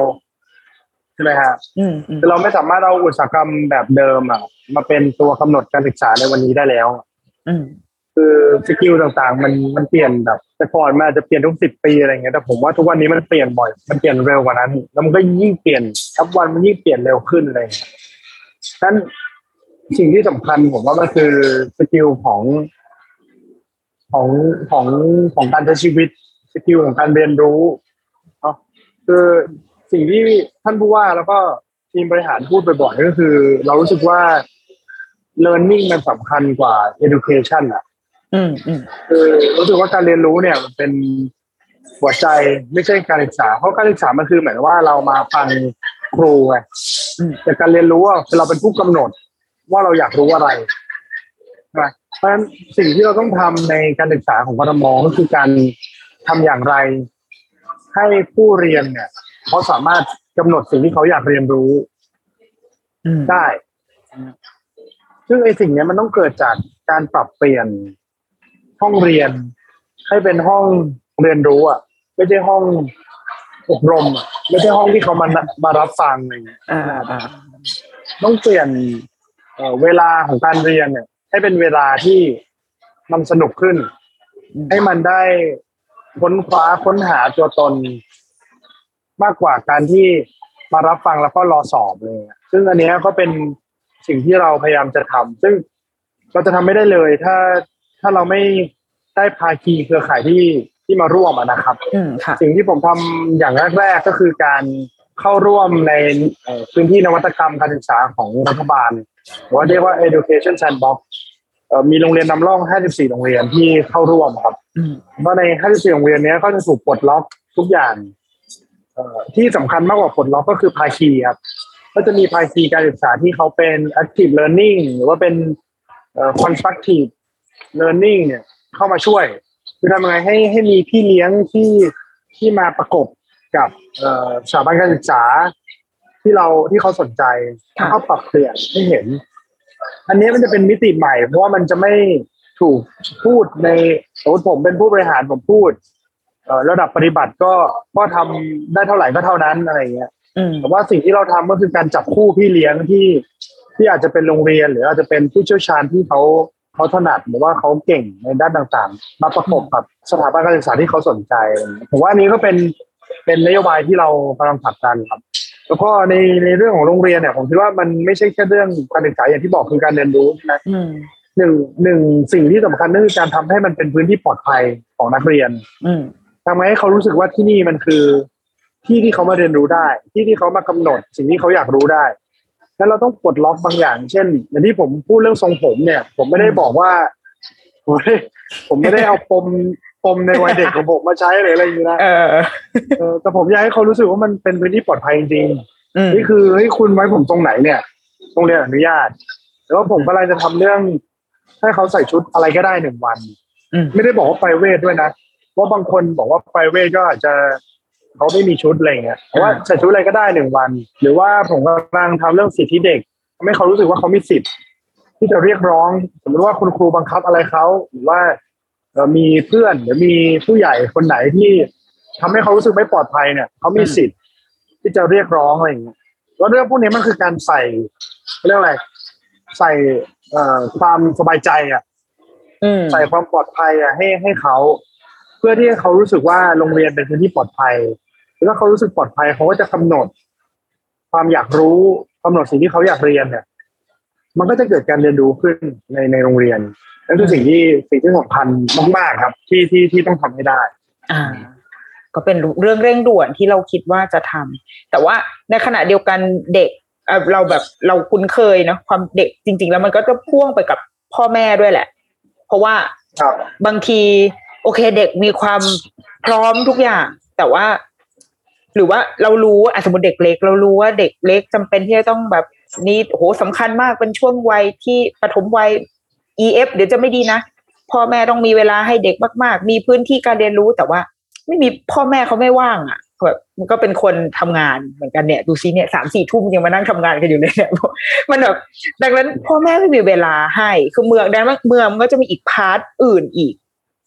ใช่ไหมฮะอืมอืมคือเราไม่สามารถเอาอุตสาหกรรมแบบเดิมอะ มาเป็นตัวกำหนดการศึกษาในวันนี้ได้แล้วอืมคือสกิลต่างๆ มันมันเปลี่ยนแบบแต่ก่อนมันอาจจะเปลี่ยนทุกสิบปีอะไรเงี้ยแต่ผมว่าทุกวันนี้มันเปลี่ยนบ่อย มันเปลี่ยนเร็วกว่านั้น แล้วมันก็ยิ่งเปลี่ยนทุกวันมันยิ่งเปลี่ยนเร็วขึ้นอะไรเลยฉะนั้น สิ่งที่สำคัญผมว่ามันคือ skill ของของของของการใช้ชีวิต skill ของการเรียนรู้เนาะคือสิ่งที่ท่านผู้ว่าแล้วก็ทีมบริหารพูดบ่อยๆก็คือ เรารู้สึกว่า learning มันสำคัญกว่า education อะ อืมอืมคือรู้สึกว่าการเรียนรู้เนี่ยมันเป็นหัวใจไม่ใช่การศึกษา เพราะการศึกษามันคือเหมือนว่าเรามาฟังครูไงแต่การเรียนรู้อะเราเป็นผู้กำหนด ว่าเราอยากรู้อะไรนะเพราะฉะนั้นสิ่งที่เราต้องทำในการศึกษาของกทมก็คือการทำอย่างไร ให้ผู้เรียนเนี่ยเขาสามารถกำหนดสิ่งที่เขาอยากเรียนรู้อืมได้ ซึ่งไอ้สิ่งเนี้ยมันต้องเกิดจากการปรับเปลี่ยนห้องเรียน ให้เป็นห้องเรียนรู้อะ ไม่ใช่ห้องอบรมอะไม่ใช่ห้องที่เขามามารับฟังอะไรอย่างเงี้ยอ่าอ่าต้องเปลี่ยน เอ่อเวลาของการเรียนเนี่ย ให้เป็นเวลาที่มันสนุกขึ้น ให้มันได้ค้นคว้าค้นหาตัวตน มากกว่าการที่มารับฟังแล้วก็รอสอบเลยอะซึ่งอันเนี้ยก็เป็นสิ่งที่เราพยายามจะทำซึ่งเราจะทำไม่ได้เลย ถ้าถ้าเราไม่ได้ภาคีเครือข่ายที่ที่มาร่วมอะนะครับอืมค่ะสิ่งที่ผมทำอย่างแรกๆก็คือการเข้าร่วมในเอ่อพื้นที่นวัตกรรมการศึกษาของรัฐบาลหรือ ว่าเรียกว่า education sandbox เอ่อมีโรงเรียนนำร่อง 54 โรงเรียนที่เข้าร่วมครับอืมก็ใน 54 โรงเรียนเนี้ยก็จะถูกปลดล็อกทุกอย่างเอ่อที่สำคัญมากกว่าปลดล็อกก็คือภาคีครับ ก็จะมีภาคีการศึกษาที่เขาเป็น active learning หรือว่าเป็นเอ่อ constructive learning เนี่ยเข้ามาช่วย คือทำยังไงให้ให้มีพี่เลี้ยงที่ที่มาประกบกับเอ่อสถาบันการศึกษา ที่เราที่เขาสนใจค่ะแล้วก็ปรับเปลี่ยนให้เห็น อันนี้มันจะเป็นมิติใหม่ เพราะว่ามันจะไม่ถูกพูดในสมมติผมเป็นผู้บริหารผมพูดเอ่อระดับปฏิบัติก็ก็ทำได้เท่าไหร่ก็เท่านั้นอะไรอย่างเงี้ยอืมแต่ว่าสิ่งที่เราทำก็คือการจับคู่พี่เลี้ยงที่ที่อาจจะเป็นโรงเรียน หรืออาจจะเป็นผู้เชี่ยวชาญที่เขาเขาถนัดหรือว่าเขาเก่งในด้านต่างๆ มาประกบกับสถาบันการศึกษาที่เขาสนใจผมว่าอันนี้ก็เป็นเป็นนโยบายที่เรากำลังผลักดันครับ แล้วก็ในในเรื่องของโรงเรียนเนี่ยผมคิดว่ามันไม่ใช่แค่เรื่องการศึกษาอย่างที่บอกคือการเรียนรู้ใช่ไหมอืมหนึ่งหนึ่งสิ่งที่สำคัญก็คือการทำให้มันเป็นพื้นที่ปลอดภัยของนักเรียน อืมทำให้เขารู้สึกว่าที่นี่มันคือ ที่ที่เขามาเรียนรู้ได้ ที่ที่เขามากำหนด สิ่งที่เขาอยากรู้ได้ แล้วเราต้องปลดล็อกบางอย่าง เช่นอย่างที่ผมพูดเรื่องทรงผมเนี่ย ผมไม่ได้บอกว่าผมไม่ได้ผมไม่ได้เอาปม ปมในวัยเด็กของผมมาใช้หรืออะไรอย่างนี้นะเออเออแต่ผมอยากให้เขารู้สึกว่ามันเป็นพื้นที่ปลอดภัยจริงๆอืมนี่คือเฮ้ยคุณไว้ผมตรงไหนเนี่ยโรงเรียนอนุญาตแล้วผมกำลังจะทำเรื่อง ให้เขาใส่ชุดอะไรก็ได้หนึ่งวันอืมไม่ได้บอกว่าไปเวทด้วยนะว่าะบางคนบอกว่าไปเวทก็อาจจะเขาไม่มีชุดอะไรเงี้ยแต่ว่าใส่ชุดอะไรก็ได้หนึ่งวัน หรือว่าผมกำลังทำเรื่องสิทธิเด็กทำให้เขารู้สึกว่าเขามีสิทธิ์ที่จะเรียกร้อง สมมติว่าคุณครูบังคับอะไรเขาหรือว่าเอ่อ มีเพื่อนหรือมีผู้ใหญ่คนไหนที่ทำให้เขารู้สึกไม่ปลอดภัยเนี่ยเขามีสิทธิ์ที่จะเรียกร้องอะไรอย่างเงี้ยแล้วเรื่องพวกนี้มันคือการใส่เรื่องอะไรใส่เอ่อความสบายใจอะอืมใส่ความปลอดภัยอะให้ให้เขา เพื่อที่ให้เขารู้สึกว่าโรงเรียนเป็นพื้นที่ปลอดภัยแล้วถ้าเขารู้สึกปลอดภัยเขาก็จะกำหนด ความอยากรู้กำหนดสิ่งที่เขาอยากเรียนเนี่ย มันก็จะเกิดการเรียนรู้ขึ้นในในโรงเรียน นั่นคือสิ่งที่สิ่งที่สำคัญมาก ๆ ครับ ที่ที่ที่ต้องทำให้ได้ อ่า ก็เป็นเรื่องเร่งด่วนที่เราคิดว่าจะทำแต่ว่าในขณะเดียวกันเด็กเอ่อเราแบบเราคุ้นเคยเนาะความเด็กจริง ๆ แล้วมันก็จะพ่วงไปกับพ่อแม่ด้วยแหละ เพราะว่าครับบางที โอเคเด็กมีความพร้อมทุกอย่าง แต่ว่า หรือว่าเรารู้อะสมมติเด็กเล็ก เรารู้ว่าเด็กเล็กจำเป็นที่จะต้องแบบนี่โอ้โหสำคัญมากเป็นช่วงวัยที่ปฐมวัย EF เดี๋ยวจะไม่ดีนะพ่อแม่ต้องมีเวลาให้เด็กมาก ๆ มีพื้นที่การเรียนรู้แต่ว่า ไม่มีพ่อแม่เขาไม่ว่างอะแบบมันก็เป็นคนทำงานเหมือนกันเนี่ย ดูซิเนี่ยสามสี่ทุ่มยังมานั่งทำงานกันอยู่เลยเนี่ยมันแบบดังนั้นพ่อแม่ไม่มีเวลาให้คือเมืองดังนั้นเมืองมันก็จะมีอีกพาร์ทอื่นอีก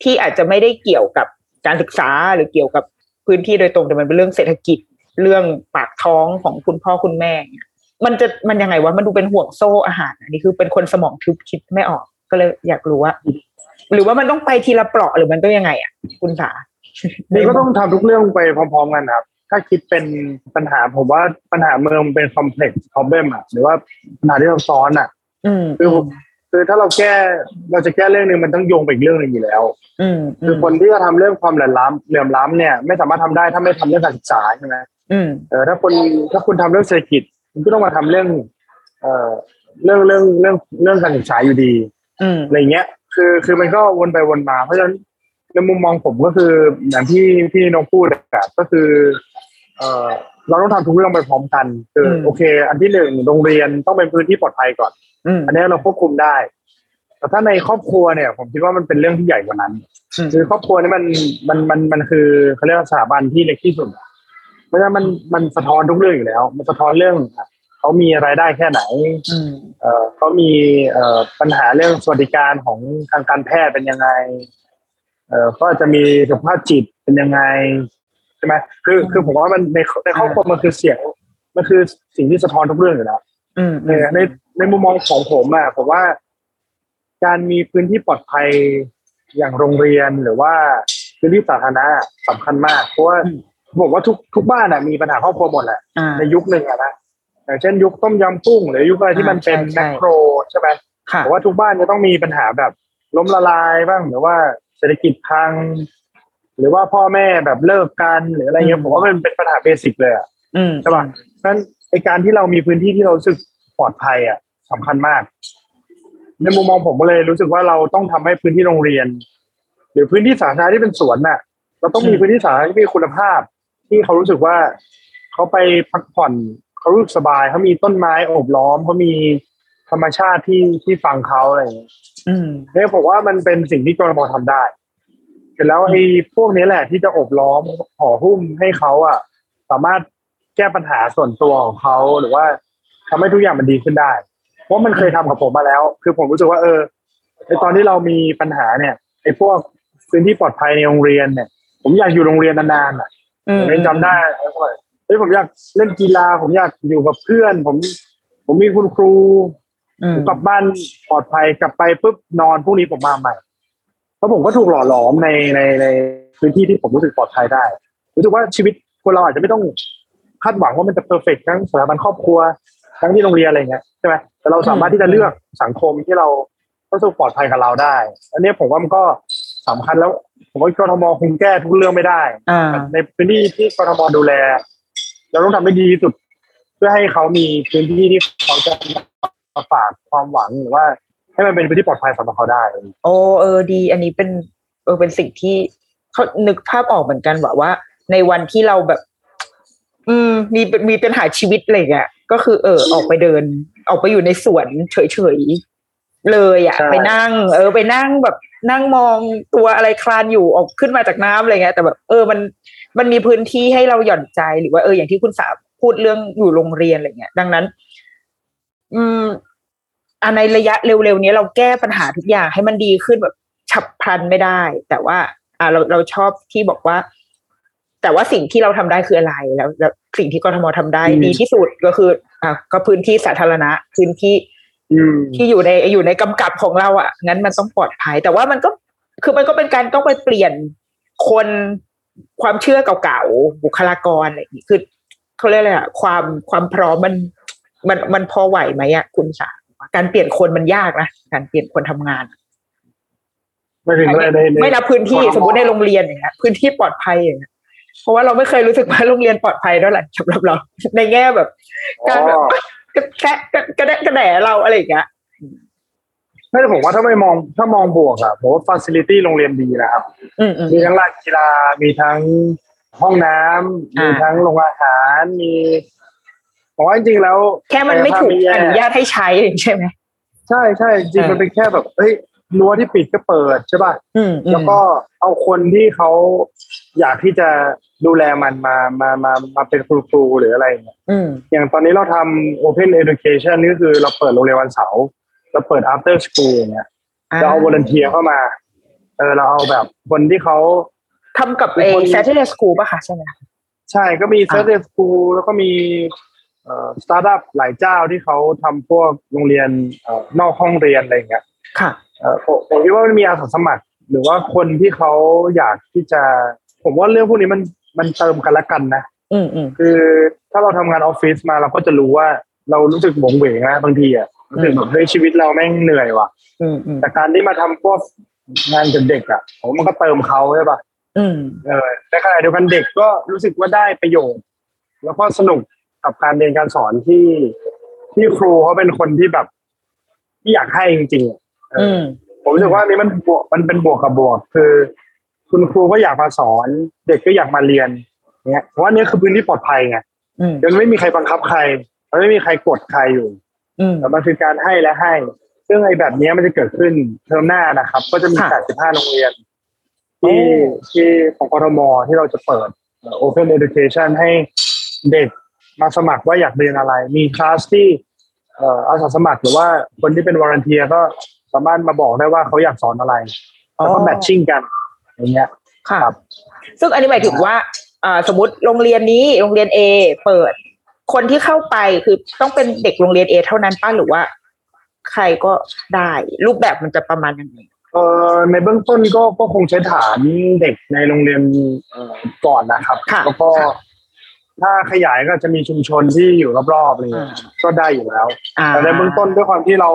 ที่อาจจะไม่ได้เกี่ยวกับการศึกษาหรือเกี่ยวกับพื้นที่โดยตรงแต่มันเป็นเรื่องเศรษฐกิจเรื่องปากท้องของคุณพ่อคุณแม่เนี่ยมันจะมันยังไงวะมันดูเป็นห่วงโซ่อาหารอันนี้คือเป็นคนสมองทึบคิดไม่ออก ก็เลยอยากรู้ว่า หรือว่ามันต้องไปทีละเปราะหรือมันต้องยังไง อะ คุณสานี่ก็ต้องทำทุกเรื่องไปพร้อมๆกันครับ ถ้าคิดเป็นปัญหาผมว่าปัญหาเมืองมันเป็น complex problem อะหรือว่าปัญหาที่ซับซ้อนอะอืมคือผมคือถ้าเราแก้เราจะแก้เรื่องหนึ่งมันต้องโยงไปอีกเรื่องหนึ่งอยู่แล้วอืมคือคนที่จะทำเรื่องความเหลื่อมล้ำเหลื่อมล้ำเนี่ย ไม่สามารถทำได้ถ้าไม่ทำเรื่องการศึกษาใช่ไหมอืมเออถ้าคนถ้าคุณทำเรื่องเศรษฐกิจคุณก็ต้องมาทำเรื่อง เอ่อเรื่องเรื่องเรื่องเรื่องการศึกษาอยู่ดี อืมอะไรเงี้ย คือคือมันก็วนไปวนมาเพราะฉะนั้นในมุมมองผมก็คืออย่างที่พี่นงพูดอะก็คือ เอ่อเราต้องทำทุกเรื่องไปพร้อมกันคืออมโอเค อันที่หนึ่งโรงเรียนต้องเป็นพื้นที่ปลอดภัยก่อนอืมอันนี้เราควบคุมได้ แต่ถ้าในครอบครัวเนี่ย ผมคิดว่ามันเป็นเรื่องที่ใหญ่กว่านั้นอืมคือครอบครัวนี่มันมันมันมันคือเขาเรียกว่าสถาบันที่เล็กที่สุดอะเพราะฉะนั้นมันมันสะท้อนทุกเรื่องอยู่แล้ว มันสะท้อนเรื่อง เขามีรายได้แค่ไหนอืมเอ่อเขามีเอ่อปัญหาเรื่องสวัสดิการของทางการแพทย์เป็นยังไง เอ่อเขาอาจจะมีสุขภาพจิตเป็นยังไงใช่ไหมคือคือผมว่ามันในในครอบครัวมันคือเสียงมันคือสิ่งที่สะท้อนทุกเรื่องอยู่แล้วอืมในในในมุมมองของผมอะผมว่า การมีพื้นที่ปลอดภัยอย่างโรงเรียนหรือว่าพื้นที่สาธารณะสำคัญมาก เพราะว่าผมว่าทุกทุกบ้านอะมีปัญหาครอบครัวหมดแหละอ่าในยุคหนึ่งอะนะ อย่างเช่นยุคต้มยำกุ้งหรือยุคอะไรที่มันเป็นใช่ใช่แมคโครใช่ไหมค่ะผมว่าทุกบ้านจะต้องมีปัญหาแบบล้มละลายบ้างหรือว่าเศรษฐกิจพัง หรือว่าพ่อแม่แบบเลิกกันหรืออะไรเงี้ยผมว่ามันเป็นปัญหาเบสิกเลยอะอืมใช่ป่ะนั้นไอการที่เรามีพื้นที่ที่เรารู้สึกปลอดภัยอะสำคัญมาก ในมุมมองผมก็เลยรู้สึกว่าเราต้องทำให้พื้นที่โรงเรียน หรือพื้นที่สาธารณะที่เป็นสวนน่ะ เราต้องมีพื้นที่สาธารณะที่มีคุณภาพ ที่เขารู้สึกว่าเขาไปพักผ่อน เขารู้สึกสบายเขามีต้นไม้โอบล้อมเขามีธรรมชาติที่ที่ฟังเขาอะไรอย่างเงี้ยอืมเนี่ยผมว่ามันเป็นสิ่งที่กรมทำได้เสร็จแล้วไอ้พวกนี้แหละที่จะโอบล้อมห่อหุ้มให้เขาอะ สามารถแก้ปัญหาส่วนตัวของเขาหรือว่าทำให้ทุกอย่างมันดีขึ้นได้ เพราะมันเคยทำกับผมมาแล้ว คือผมรู้สึกว่าเออในตอนที่เรามีปัญหาเนี่ยไอ้พวกพื้นที่ปลอดภัยในโรงเรียนเนี่ย ผมอยากอยู่โรงเรียนนานๆอะอืมผมยังจำได้ เฮ้ยผมอยากเล่นกีฬา ผมอยากอยู่กับเพื่อน ผม ผมมีคุณครูอืมผมกลับบ้านปลอดภัยกลับไปปุ๊บนอนพรุ่งนี้ผมมาใหม่เพราะผมก็ถูกหล่อหลอมในในในพื้นที่ที่ผมรู้สึกปลอดภัยได้รู้สึกว่าชีวิตคนเราอาจจะไม่ต้องคาดหวังว่ามันจะเพอร์เฟกทั้งสถาบันครอบครัวทั้งที่โรงเรียนอะไรเงี้ยใช่ไหมแต่เราสามารถที่จะเลือกสังคมที่เรารู้สึกปลอดภัยกับเราได้ อันนี้ผมว่ามันก็สำคัญแล้ว ผมว่ากรทมคงแก้ทุกเรื่องไม่ได้อ่าในพื้นที่ที่กรทมดูแล เราต้องทำให้ดีที่สุด เพื่อให้เขามีพื้นที่ที่เขาจะมาฝากความหวังหรือว่า ให้มันเป็นพื้นที่ปลอดภัยสำหรับเขาได้ โอ้เออดี อันนี้เป็นเออเป็นสิ่งที่เขานึกภาพออกเหมือนกันว่าว่า ในวันที่เราแบบ อืม มีมีปัญหาชีวิตอะไรอย่างเงี้ยก็คือเออออกไปเดิน ออกไปอยู่ในสวนเฉย เลยอะใช่ไปนั่ง เออ ไปนั่งแบบนั่งมองตัวอะไรคลานอยู่ออกขึ้นมาจากน้ำอะไรเงี้ยแต่แบบเออมันมันมีพื้นที่ให้เราหย่อนใจหรือว่าเอออย่างที่คุณสาพูดเรื่องอยู่โรงเรียนอะไรเงี้ย ดังนั้น อืมอันในระยะเร็วๆนี้เราแก้ปัญหาทุกอย่างให้มันดีขึ้นแบบฉับพลันไม่ได้ แต่ว่า อ่าเราเราชอบที่บอกว่า แต่ว่าสิ่งที่เราทำได้คืออะไรแล้วแล้วสิ่งที่กทมทำได้อืมดีที่สุดก็คือ อะก็พื้นที่สาธารณะ พื้นที่อืม ที่อยู่ในอยู่ในกำกับของเราอะงั้นมันต้องปลอดภัย แต่ว่ามันก็คือมันก็เป็นการต้องไปเปลี่ยนคนความเชื่อเก่าๆบุคลากรอะไรอย่างนี้คือเขาเรียกอะไรอะความความพร้อมมันมันมันพอไหวไหมอะคุณสาการเปลี่ยนคนมันยากนะการเปลี่ยนคนทำงานไม่ถึงในในในไม่นับพื้นที่ความสมมติในโรงเรียนอย่างเงี้ยพื้นที่ปลอดภัยอย่างเงี้ยเพราะว่าเราไม่เคยรู้สึกว่าโรงเรียนปลอดภัยเท่าไหร่สำหรับเรา ในแง่แบบ การแบบอ๋อ กระแทะกระแดะกระแดะเราอะไรอย่างเงี้ยไม่แต่ผมว่าถ้าไม่มองถ้ามองบวกอะผมว่าฟ a ซิลิตี้โรงเรียนดีนะครับ มีทั้งลานกีฬา มีทั้งห้องน้ำอ่ามีทั้งโรงอาหาร มีผมว่าจริงๆแล้ว แค่มันไม่ถูกแย่อนุญาตให้ใช้ใช่ไหมใช่ใช่จริงมันเป็นแค่แบบเฮ้ยรั้วที่ปิดก็เปิดใช่ป่ะแล้วก็เอาคนที่เขา อยากที่จะดูแลมันมามามามาเป็นครูครูหรืออะไรอย่างเงี้ยอืมอย่างตอนนี้เราทำ Open Education นี่ก็คือเราเปิดโรงเรียนวันเสาร์เราเปิด After School อย่างเงี้ยเราเอา volunteer เข้ามา เออเราเอาแบบคนที่เขาทำกับเป็นเอคน Saturday School ป่ะคะใช่ไหมใช่ก็มี Saturday School แล้วก็มีเอ่อสตาร์ทอัพหลายเจ้าที่เขาทำพวกโรงเรียนเอ่อนอกห้องเรียนอะไรอย่างเงี้ยค่ะเอ่อผมผมคิดว่ามันมีอาสาสมัคร หรือว่าคนที่เขาอยากที่จะ ผมว่าเรื่องพวกนี้มันมันเติมกันละกันนะอืมอืมคือถ้าเราทำงานออฟฟิศมาเราก็จะรู้ว่าเรารู้สึกหมงเหวงนะบางทีอะรู้สึกแบบเฮ้ยชีวิตเราแม่งเหนื่อยว่ะอืมอืมแต่การที่มาทำพวกงานกับเด็กอะผมว่ามันก็เติมเขาใช่ป่ะอืมเออในขณะเดียวกันเด็กก็รู้สึกว่าได้ประโยชน์ แล้วก็สนุกกับการเรียนการสอนที่ที่ครูเขาเป็นคนที่แบบที่อยากให้จริงๆอะเอออือมผมรู้สึกว่าอันนี้มันบวกมันเป็นบวกกับบวก คือ คุณครูก็อยากมาสอน เด็กก็อยากมาเรียนเนี่ยเพราะว่านี่คือพื้นที่ปลอดภัยไงอืมมันไม่มีใครบังคับใครมันไม่มีใครกดใครอยู่อืมแต่มันคือการให้และให้ ซึ่งไอ้แบบนี้มันจะเกิดขึ้นเทอมหน้านะครับ ก็จะมีค่ะ85 โรงเรียน ที่โอ้ที่ของกทมที่เราจะเปิดเอ่อ Open Education ให้เด็กมาสมัครว่าอยากเรียนอะไร มีคลาสที่เอ่ออาสาสมัครหรือว่าคนที่เป็น volunteer ก็สามารถมาบอกได้ว่าเขาอยากสอนอะไร แล้วก็แมทชิ่งกัน อย่างเงี้ยค่ะครับซึ่งอันนี้หมายถึงว่าอ่าสมมติโรงเรียนนี้โรงเรียน A เปิด คนที่เข้าไปคือต้องเป็นเด็กโรงเรียน A เท่านั้นป้าหรือว่า ใครก็ได้รูปแบบมันจะประมาณยังไงเอ่อในเบื้องต้นก็ก็คงใช้ฐานเด็กในโรงเรียนเอ่อก่อนนะครับค่ะแล้วก็ค่ะถ้าขยายก็จะมีชุมชนที่อยู่รอบๆอะไรเงี้ยอ่าก็ได้อยู่แล้วอ่าแต่ในเบื้องต้นด้วยความที่เรา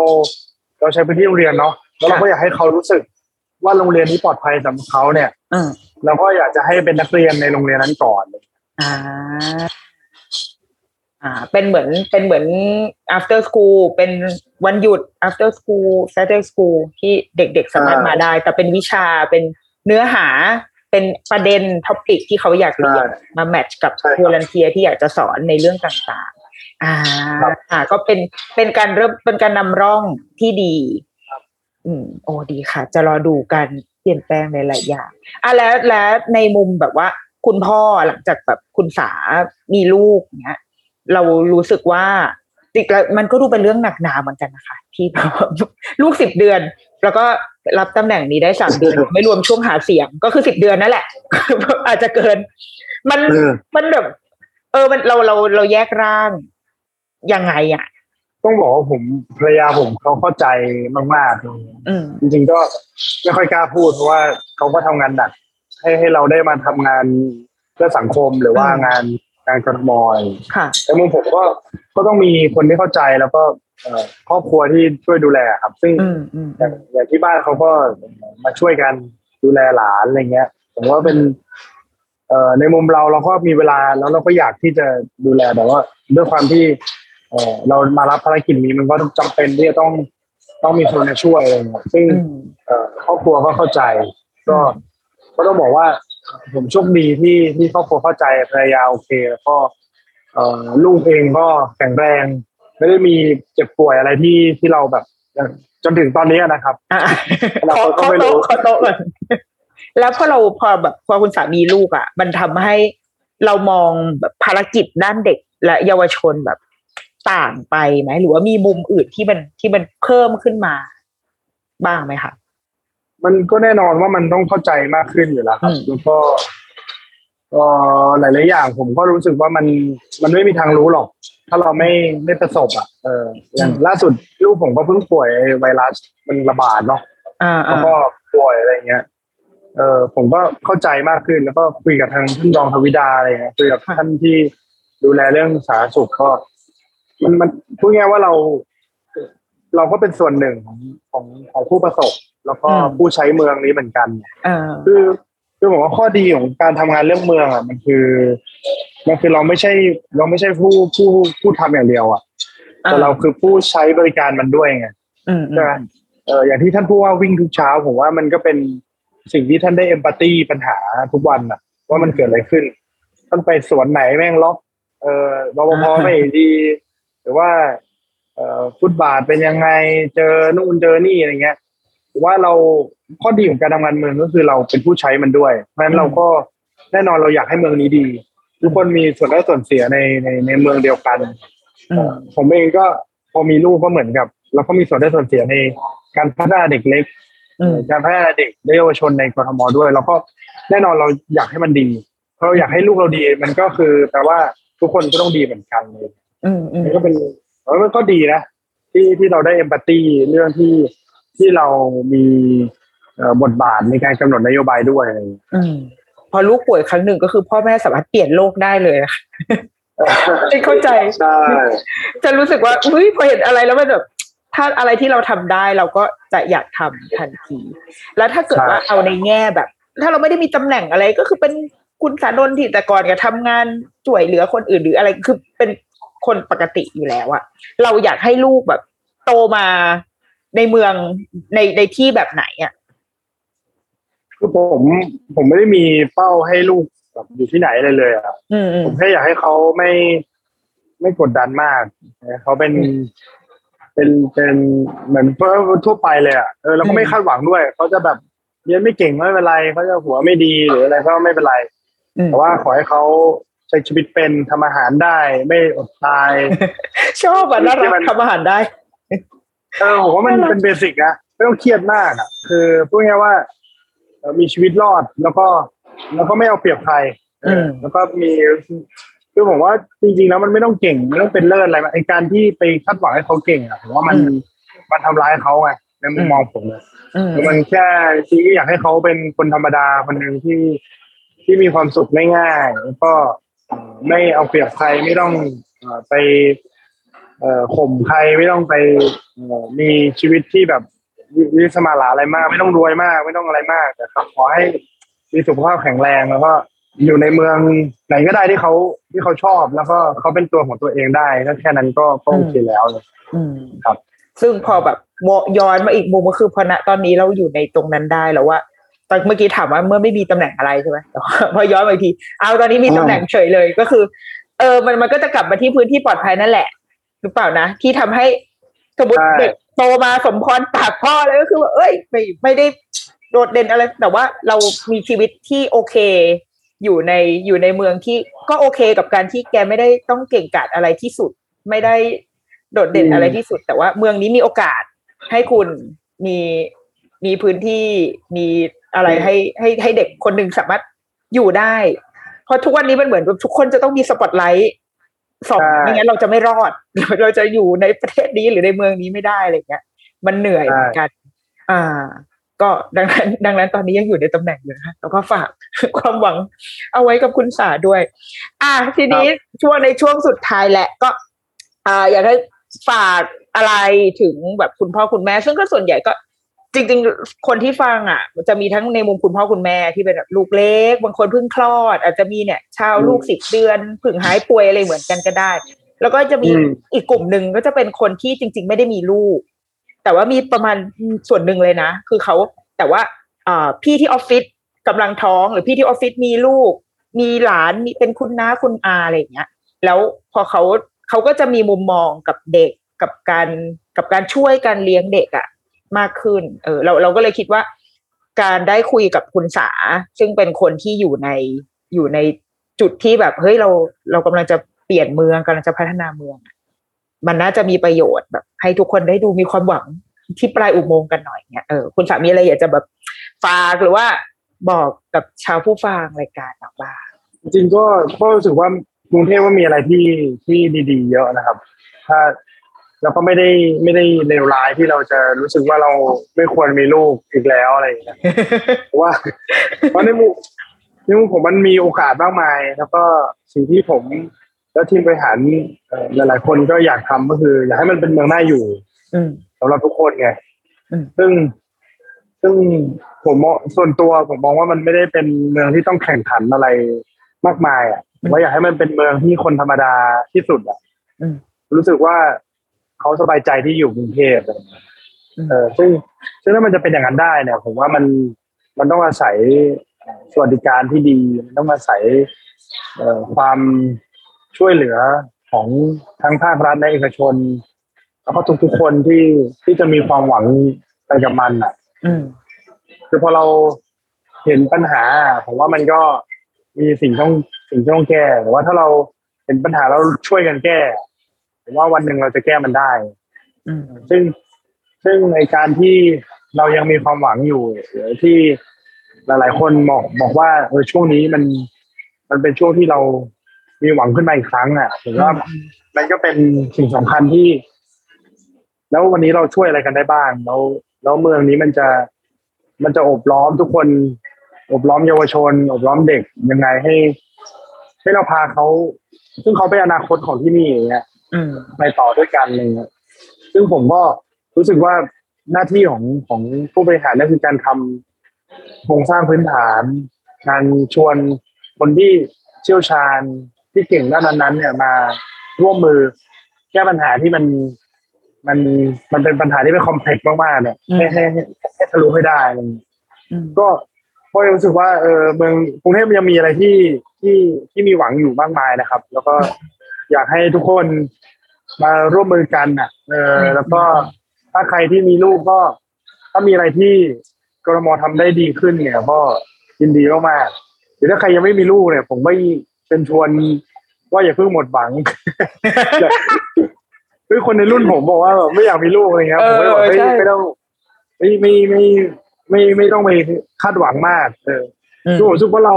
เราใช้พื้นที่โรงเรียนเนาะแล้วเราก็อยากให้เขารู้สึก ว่าโรงเรียนนี้ปลอดภัยสำหรับเขาเนี่ยอืมเราก็อยากจะให้เป็นนักเรียนในโรงเรียนนั้นก่อนอ่า อ่า เป็นเหมือนเป็นเหมือน after school เป็นวันหยุด after school Saturday school ที่เด็กๆสามารถใช่มาได้ แต่เป็นวิชาเป็นเนื้อหาเป็นประเด็น topic ที่เขาอยากเรียนใช่มา match กับใช่ครับ volunteer ที่อยากจะสอนในเรื่องต่างๆ อ่าครับอ่าก็เป็นเป็นการเริ่มเป็นการนำร่องที่ดี อืมโอ้ดีค่ะ จะรอดูการเปลี่ยนแปลงในหลายอย่างอะแล้วแล้วในมุมแบบว่า คุณพ่อหลังจากแบบคุณสามีลูกเนี้ย เรารู้สึกว่าจอีกแล้วมันก็ดูเป็นเรื่องหนักหนาเหมือนกันนะคะ ที่ลูกสิบเดือน แล้วก็รับตำแหน่งนี้ได้สามเดือน ไม่รวมช่วงหาเสียงก็คือสิบเดือนนั่นแหละ อาจจะเกิน มันเออมันแบบ เออมันเราเราเราแยกร่างยังไงอะ ต้องบอกว่าผมภรรยาผมเขาเข้าใจมากๆอืมจริงๆก็ไม่ค่อยกล้าพูดเพราะว่าเขาก็ทำงานหนัก ให้ให้เราได้มาทำงานเพื่อสังคมหรือว่าอืมงานงานกรทมอะไรอย่างเงี้ยค่ะแต่มุมผมก็ก็ต้องมีคนที่เข้าใจแล้วก็เอ่อครอบครัวที่ช่วยดูแลครับ ซึ่งอืมอืมอย่างอย่างที่บ้านเขาก็มาช่วยกันดูแลหลานอะไรเงี้ย ผมว่าเป็น เอ่อในมุมเราเราก็มีเวลาแล้วเราก็อยากที่จะดูแลแต่ว่าด้วยความที่ เอ่อเรามารับภารกิจนี้มันก็จำเป็นที่จะต้องต้องมีคนมาช่วยอะไรเงี้ยซึ่งอืมเอ่อครอบครัวก็เข้าใจ ก็ ก็ต้องบอกว่า ผมโชคดีที่ที่ครอบครัวเข้าใจภรรยาโอเค แล้วก็เอ่อลูกเองก็แข็งแรง ไม่ได้มีเจ็บป่วยอะไรที่ที่เราแบบจนถึงตอนนี้นะครับอะเราขอก็ขอไม่รู้โต๊ะขอโต๊ะก่อนแล้วพอเราพอแบบพอคุณสามีลูกอะ มันทำให้เรามองแบบภารกิจด้านเด็กและเยาวชนแบบ ต่างไปไหมหรือว่ามีมุมอื่นที่มันที่มันเพิ่มขึ้นมา บ้างไหมคะมันก็แน่นอนว่ามันต้องเข้าใจมากขึ้นอยู่แล้วครับอืมแล้วก็เอ่อหลายๆอย่าง ผมก็รู้สึกว่ามันมันไม่มีทางรู้หรอก ถ้าเราไม่ไม่ประสบ อะเอออย่างล่าสุดลูกผมก็เพิ่งป่วยไอ้ไวรัสมันระบาดเนาะอ่าแล้วอ่าก็ป่วยอะไรเงี้ยเออผมก็เข้าใจมากขึ้นแล้วก็คุยกับทางท่านรองทวิดาอะไรเงี้ยคุยกับท่านที่ดูแลเรื่องสาธารณสุขก็ มันมันพูดง่ายๆว่าเรา เราก็เป็นส่วนหนึ่งของของของผู้ประสบ แล้วก็ผู้ใช้เมืองนี้เหมือนกันอ่าคือคือผมว่าข้อดีของการทำงานเรื่องเมืองอะมันคือมันคือเราไม่ใช่ เราไม่ใช่ผู้ผู้ผู้ทำอย่างเดียว อะ แต่เราคือผู้ใช้บริการมันด้วยไงอืมอืใช่ไหมมเอออย่างที่ท่านพูดว่าวิ่งทุกเช้าผมว่ามันก็เป็นสิ่งที่ท่านได้เอมพัตตีปัญหาทุกวันอะ ว่ามันเกิดอะไรขึ้น ท่านไปสวนไหนแม่งล็อกเออรปภไม่ดีห รือว่าเอ่อฟุตบาทเป็นยังไงเจอนู่นเจอนี่อะไรเงี้ยผมว่าเราข้อดีของการทำงานเมืองก็คือเราเป็นผู้ใช้มันด้วย เพราะฉะนั้นเราก็แน่นอนเราอยากให้เมืองนี้ดี ทุกคนมีส่วนได้ส่วนเสียในในในเมืองเดียวกันอืมผมเองก็พอมีลูกก็เหมือนกับ เราก็มีส่วนได้ส่วนเสียในการพัฒนาเด็กเล็กอืมการพัฒนาเด็กและเยาวชนในกรทมด้วยแล้วก็แน่นอนเราอยากให้มันดีเพราะเราอยากให้ลูกเราดีมันก็คือแปลว่าทุกคนก็ต้องดีเหมือนกันเลยอื มอืมมันก็เป็นเออมันก็ดีนะ ที่ที่เราได้เอมพัตตีเรื่องที่ที่เรามีเอ่อบทบาทในการกำหนดนโยบายด้วยอะไรอย่างเงี้ยอืมพอลูกป่วยครั้งหนึ่งก็คือพ่อแม่สามารถเปลี่ยนโลกได้เลยอะเข้าใจใช่จะรู้สึกว่าอุ้ยพอเห็นอะไรแล้วมันแบบถ้าอะไรที่เราทำได้เราก็จะอยากทำทันที แล้วถ้าเกิดว่าเอาในแง่แบบ ถ้าเราไม่ได้มีตำแหน่งอะไรก็คือเป็นคุณสานนท์ที่แต่ก่อนก็ทำงานช่วยเหลือคนอื่นหรืออะไรคือเป็น คนปกติอยู่แล้วอะเราอยากให้ลูกแบบ โตมาในเมืองในในที่แบบไหนอะคือผมผมไม่ได้มีเป้าให้ลูกแบบอยู่ที่ไหนเลยเลยอะอืมอืผมมแค่อยากให้เขาไม่ไม่กดดันมากเขาเป็นเป็นเป็นเหมือนเพื่อทั่วไปเลยอะเออเราก็ไม่คาดหวังด้วยเขาจะแบบเรียนไม่เก่งไม่เป็นไรเขาจะหัวไม่ดีหรืออะไรก็ไม่เป็นไรอืมแต่ว่าขอให้เขา ใช้ชีวิตเป็นทำอาหารได้ไม่อดตาย ชอบอะน่ารัที่กมันทำอาหารได้ เออผมว่ามันเป็นเบสิกนะไม่ต้องเครียดมากอะ คือพูดง่ายๆว่าเอ่อมีชีวิตรอดแล้วก็ แล้วก็ไม่เอาเปรียบใครเอออมแล้วก็มีคือผมว่าจริงๆแล้วมันไม่ต้องเก่งไม่ต้องเป็นเลิศอะไรไอการที่ไปคาดหวังให้เขาเก่งอะผมว่ามันมันทำร้ายเขาไงในมุมมองผมนะอืมมันแค่จริงๆอยากให้เขาเป็นคนธรรมดาคนหนึ่งที่ที่มีความสุขง่ายๆแล้วก็เอ่อ ไม่เอาเปรียบใครไม่ต้องเอ่อไปเอ่อข่มใครไม่ต้องไปเอ่อมีชีวิตที่แบบวิวิสมาลาอะไรมาก ไม่ต้องรวยมาก ไม่ต้องอะไรมากแต่ครับขอให้มีสุขภาพแข็งแรงแล้วก็อยู่ในเมืองไหนก็ได้ที่เขาที่เขาชอบแล้วก็เขาเป็นตัวของตัวเองได้ก็แค่นั้นก็ก็โอเคแล้วเลยอืมครับ ซึ่งพอแบบมองย้อนมาอีกมุมก็คือพอณตอนนี้เราอยู่ในตรงนั้นได้แล้วว่า ตอนเมื่อกี้ถามว่าเมื่อไม่มีตำแหน่งอะไรใช่ไหมแต่ว่าพอย้อนมาอีกทีเอาตอนนี้มีตำแหน่งเฉยเลยก็คือ เออมันมันก็จะกลับมาที่พื้นที่ปลอดภัยนั่นแหละหรือเปล่านะที่ทำให้สมมติใช่เด็กโตมาสมพรปากพ่อเลยก็คือว่าเอ้ยไม่ไม่ได้โดดเด่นอะไร แต่ว่าเรามีชีวิตที่โอเค อยู่ในอยู่ในเมืองที่ก็โอเคกับการที่แกไม่ได้ต้องเก่งกาจอะไรที่สุด ไม่ได้โดดเด่นอืมอะไรที่สุด แต่ว่าเมืองนี้มีโอกาสให้คุณมีมีพื้นที่มี อะไรให้ให้ให้เด็กคนหนึ่งสามารถอยู่ได้ เพราะทุกวันนี้มันเหมือนแบบทุกคนจะต้องมีสปอตไลท์สองใช่ไม่งั้นเราจะไม่รอดเราเราจะอยู่ในประเทศนี้หรือในเมืองนี้ไม่ได้อะไรเงี้ย มันเหนื่อยใช่เหมือนกัน อ่า ก็ดังนั้น ดังนั้นตอนนี้ยังอยู่ในตำแหน่งอยู่นะคะแล้วก็ฝากความหวังเอาไว้กับคุณสาด้วย อ่าทีนี้ช่วงในช่วงสุดท้ายแหละก็ อ่า อยากให้ฝากอะไรถึงแบบคุณพ่อคุณแม่ ซึ่งก็ส่วนใหญ่ก็ จริง ๆ คนที่ฟังอะมันจะมีทั้งในมุมคุณพ่อคุณแม่ที่เป็นแบบลูกเล็ก บางคนเพิ่งคลอด อาจจะมีเนี่ยชาวลูกสิบเดือนเพิ่งหายป่วยอะไรเหมือนกันก็ได้ แล้วก็จะมีอืมอีกกลุ่มหนึ่งก็จะเป็นคนที่จริง ๆ ไม่ได้มีลูก แต่ว่ามีประมาณส่วนหนึ่งเลยนะ คือเขาแต่ว่าอ่าพี่ที่ออฟฟิศกำลังท้องหรือพี่ที่ออฟฟิศมีลูก มีหลานมีเป็นคุณน้าคุณอาอะไรอย่างเงี้ย แล้วพอเขาเขาก็จะมีมุมมองกับเด็กกับการกับการช่วยการเลี้ยงเด็กอะ มากขึ้น เออ เราเราก็เลยคิดว่า การได้คุยกับคุณสา ซึ่งเป็นคนที่อยู่ในอยู่ในจุดที่แบบเฮ้ยเราเรากำลังจะเปลี่ยนเมืองกำลังจะพัฒนาเมือง มันน่าจะมีประโยชน์แบบ ให้ทุกคนได้ดูมีความหวังที่ปลายอุโมงค์กันหน่อยเนี่ยเออคุณสามีอะไรอยากจะแบบฝากหรือว่าบอกกับชาวผู้ฟังรายการเราบ้างจริงก็ก็รู้สึกว่ากรุงเทพว่ามีอะไรที่ที่ดี ๆ เยอะนะครับ ถ้า เราก็ไม่ได้ไม่ได้เลวร้ายที่เราจะรู้สึกว่าเราไม่ควรมีลูกอีกแล้วอะไรอย่างเงี้ยเพราะว่าเพราะในมุมในมุมผมมันมีโอกาสมากมาย แล้วก็สิ่งที่ผม แล้วทีมบริหารเอ่อหลาย ๆ คนก็อยากทำก็คือ อยากให้มันเป็นเมืองน่าอยู่อืมสำหรับทุกคนไงอืมซึ่งซึ่งผมมองส่วนตัวผมมองว่ามันไม่ได้เป็นเมืองที่ต้องแข่งขันอะไรมากมาย อะผมว่าอยากให้มันเป็นเมืองที่คนธรรมดาที่สุดอะอืมรู้สึกว่า เขาสบายใจที่อยู่กรุงเทพอะไรอย่างเงี้ยอืมเออซึ่งซึ่งถ้ามันจะเป็นอย่างนั้นได้เนี่ย ผมว่ามันมันต้องอาศัยสวัสดิการที่ดีมันต้องอาศัยเอ่อความช่วยเหลือของทั้งภาครัฐและเอกชน แล้วก็ทุกๆคนที่ที่จะมีความหวังไปกับมันอะอืมคือพอเราเห็นปัญหา ผมว่ามันก็มีสิ่งต้องสิ่งที่ต้องแก้แต่ว่าถ้าเราเห็นปัญหาแล้วช่วยกันแก้ ผมว่าวันหนึ่งเราจะแก้มันได้อืมซึ่งซึ่งในการที่เรายังมีความหวังอยู่หรือที่หลาย ๆ คนบอกบอกว่าเออช่วงนี้มัน มันเป็นช่วงที่เรามีหวังขึ้นมาอีกครั้งอะผมว่ามันก็เป็นสิ่งสำคัญที่ แล้ววันนี้เราช่วยอะไรกันได้บ้าง แล้วแล้วเมืองนี้มันจะมันจะอบล้อมทุกคน อบล้อมเยาวชน อบล้อมเด็กยังไงให้ ให้เราพาเขา ซึ่งเขาเป็นอนาคตของที่นี่อย่างเงี้ยอืม ไปต่อด้วยกันอะไรเงี้ยซึ่งผมก็รู้สึกว่าหน้าที่ของของผู้บริหารนั่นคือการทำโครงสร้างพื้นฐาน การชวนคนที่เชี่ยวชาญที่เก่งด้านนั้นๆเนี่ยมาร่วมมือแก้ปัญหาที่มันมันมันเป็นปัญหาที่เป็นคอมเพล็กซ์มากๆเนี่ยให้ให้ให้ให้ทะลุให้ได้อะไรเงี้ยอืมก็ก็รู้สึกว่าเออเมืองกรุงเทพยังมีอะไรที่ที่ที่มีหวังอยู่มากมายนะครับ แล้วก็อยากให้ทุกคน มาร่วมมือกันอะเออ แล้วก็ถ้าใครที่มีลูกก็ ถ้ามีอะไรที่กรมทำได้ดีขึ้นเนี่ยก็ยินดีมากๆหรือถ้าใครยังไม่มีลูกเนี่ย ผมไม่เป็นชวนว่าอย่าเพิ่งหมดหวังคือคนในรุ่นผมบอกว่าแบบไม่อยากมีลูกอะไรเงี้ยผมก็เลยบอกเออเฮ้ยใช่ไม่ต้องไม่ไม่ไม่ไม่ไม่ต้องไปคาดหวังมาก เอออืมคือผมรู้สึกว่าเรา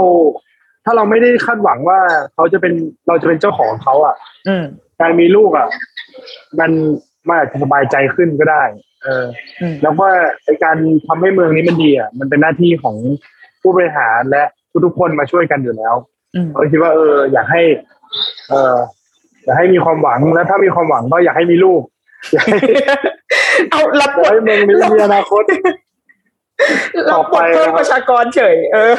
ถ้าเราไม่ได้คาดหวังว่าเขาจะเป็นเราจะเป็นเจ้าของเขาอะอืมการมีลูกอะ มันมันอาจจะสบายใจขึ้นก็ได้ เอออืมแล้วก็ในการทำให้เมืองนี้มันดีอะมันเป็นหน้าที่ของผู้บริหารและทุกๆคนมาช่วยกันอยู่แล้วอืมเราคิดว่าเออ อยากให้ เอออยากให้มีความหวังแล้วถ้ามีความหวังก็อยากให้มีลูกอยากให้เอารับอยากให้เมืองนี้มีอนาคตเราต่อปไปลดเพิ่มนะครับประชากรเฉย เออ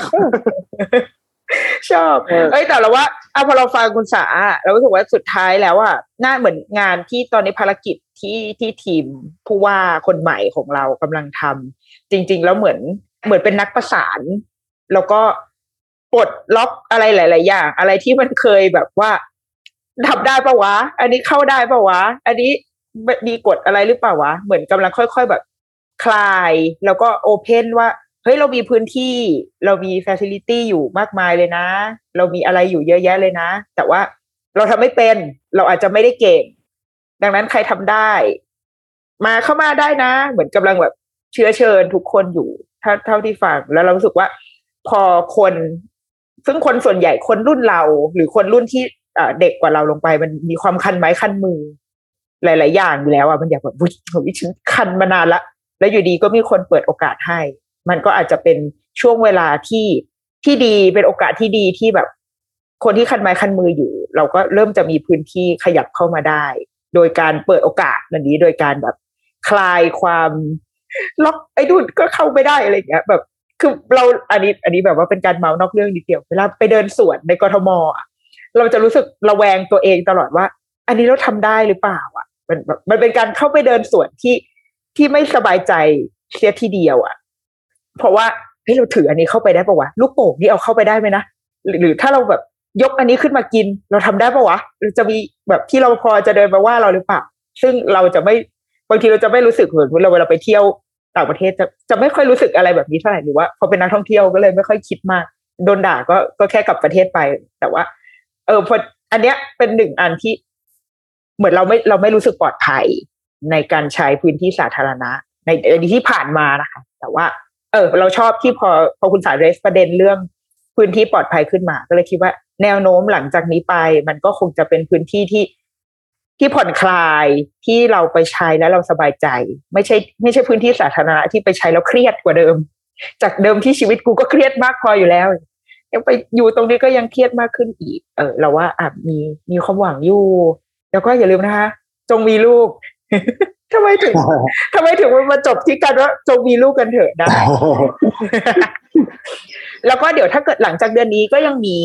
ชอบเอ้ยแต่เราว่าอะพอเราฟังคุณสาเรารู้สึกว่าสุดท้ายแล้วอะน่าเหมือนงานที่ตอนนี้ภารกิจที่ที่ทีมผู้ว่าคนใหม่ของเรากำลังทำจริง ๆ แล้วเหมือนเหมือนเป็นนักประสาน แล้วก็ปลดล็อกอะไรหลาย ๆ อย่าง อะไรที่มันเคยแบบว่าทำได้ปะวะ อันนี้เข้าได้ปะวะ อันนี้มีกฎอะไรหรือเปล่าวะ เหมือนกำลังค่อย ๆ แบบคลาย แล้วก็โอเพนว่า เฮ้ยเรามีพื้นที่เรามีฟ a ซิลิตี้อยู่มากมายเลยนะ เรามีอะไรอยู่เยอะแยะเลยนะ แต่ว่าเราทำไม่เป็นเราอาจจะไม่ได้เก่ง ดังนั้นใครทำได้ มาเข้ามาได้นะ เหมือนกำลังแบบเชื้อเชิญทุกคนอยู่เท่าเท่าที่ฟังแล้วเรารู้สึกว่า พอคน ซึ่งคนส่วนใหญ่คนรุ่นเรา หรือคนรุ่นที่เอ่อเด็กกว่าเราลงไป มันมีความคันไม้คันมือ หลาย ๆ อย่างอยู่แล้วอะมันอยากแบบวิฉันคันมานานละแล้วอยู่ดีก็มีคนเปิดโอกาสให้ มันก็อาจจะเป็นช่วงเวลาที่ที่ดีเป็นโอกาสที่ดีที่แบบ คนที่คันไม้คันมืออยู่ เราก็เริ่มจะมีพื้นที่ขยับเข้ามาได้ โดยการเปิดโอกาสนันนี้โดยการแบบคลายความล็อกไอ้ดุนก็เข้าไม่ได้อะไรเงี้ย แบบ คือเราอันนี้ อันนี้แบบว่าเป็นการเมาส์นอกเรื่องนิดเดียวเวลาไปเดินสวนในกรทมอะเราจะรู้สึกระแวงตัวเองตลอดว่า อันนี้เราทำได้หรือเปล่า อะ มันมันเป็นการเข้าไปเดินสวนที่ที่ไม่สบายใจเสียทีเดียวอะ เพราะว่าเฮ้ยเราถืออันนี้เข้าไปได้ปะวะลูกโป่งนี่เอาเข้าไปได้ไหมนะหรือถ้าเราแบบยกอันนี้ขึ้นมากิน เราทำได้ปะวะหรือจะมีแบบที่เราพอจะเดินมาว่าเราหรือเปล่าซึ่งเราจะไม่บางทีเราจะไม่รู้สึกเหมือนเราเวลาไปเที่ยวต่างประเทศจะจะไม่ค่อยรู้สึกอะไรแบบนี้เท่าไหร่หรือว่าพอเป็นนักท่องเที่ยวก็เลยไม่ค่อยคิดมากโดนด่าก็ก็แค่กลับประเทศไป แต่ว่า เออพออันเนี้ยเป็นหนึ่งอันที่เหมือนเราไม่เราไม่รู้สึกปลอดภัยในการใช้พื้นที่สาธารณะ ในในที่ผ่านมานะคะ แต่ว่า เออ เราชอบที่พอพอคุณสายเรสประเด็นเรื่องพื้นที่ปลอดภัยขึ้นมา ก็เลยคิดว่าแนวโน้มหลังจากนี้ไป มันก็คงจะเป็นพื้นที่ที่ที่ผ่อนคลายที่เราไปใช้แล้วเราสบายใจ ไม่ใช่ ไม่ใช่พื้นที่สาธารณะที่ไปใช้แล้วเครียดกว่าเดิม จากเดิมที่ชีวิตกูก็เครียดมากพออยู่แล้วยังไปอยู่ตรงนี้ก็ยังเครียดมากขึ้นอีก เออ เราว่าอะมีมีความหวังอยู่ แล้วก็อย่าลืมนะคะ จงมีลูก ทำไมถึงทำไมถึงมันมาจบที่กันว่าจงมีลูกกันเถอะนะแล้วก็เดี๋ยวถ้าเกิดหลังจากเดือนนี้ก็ยังมี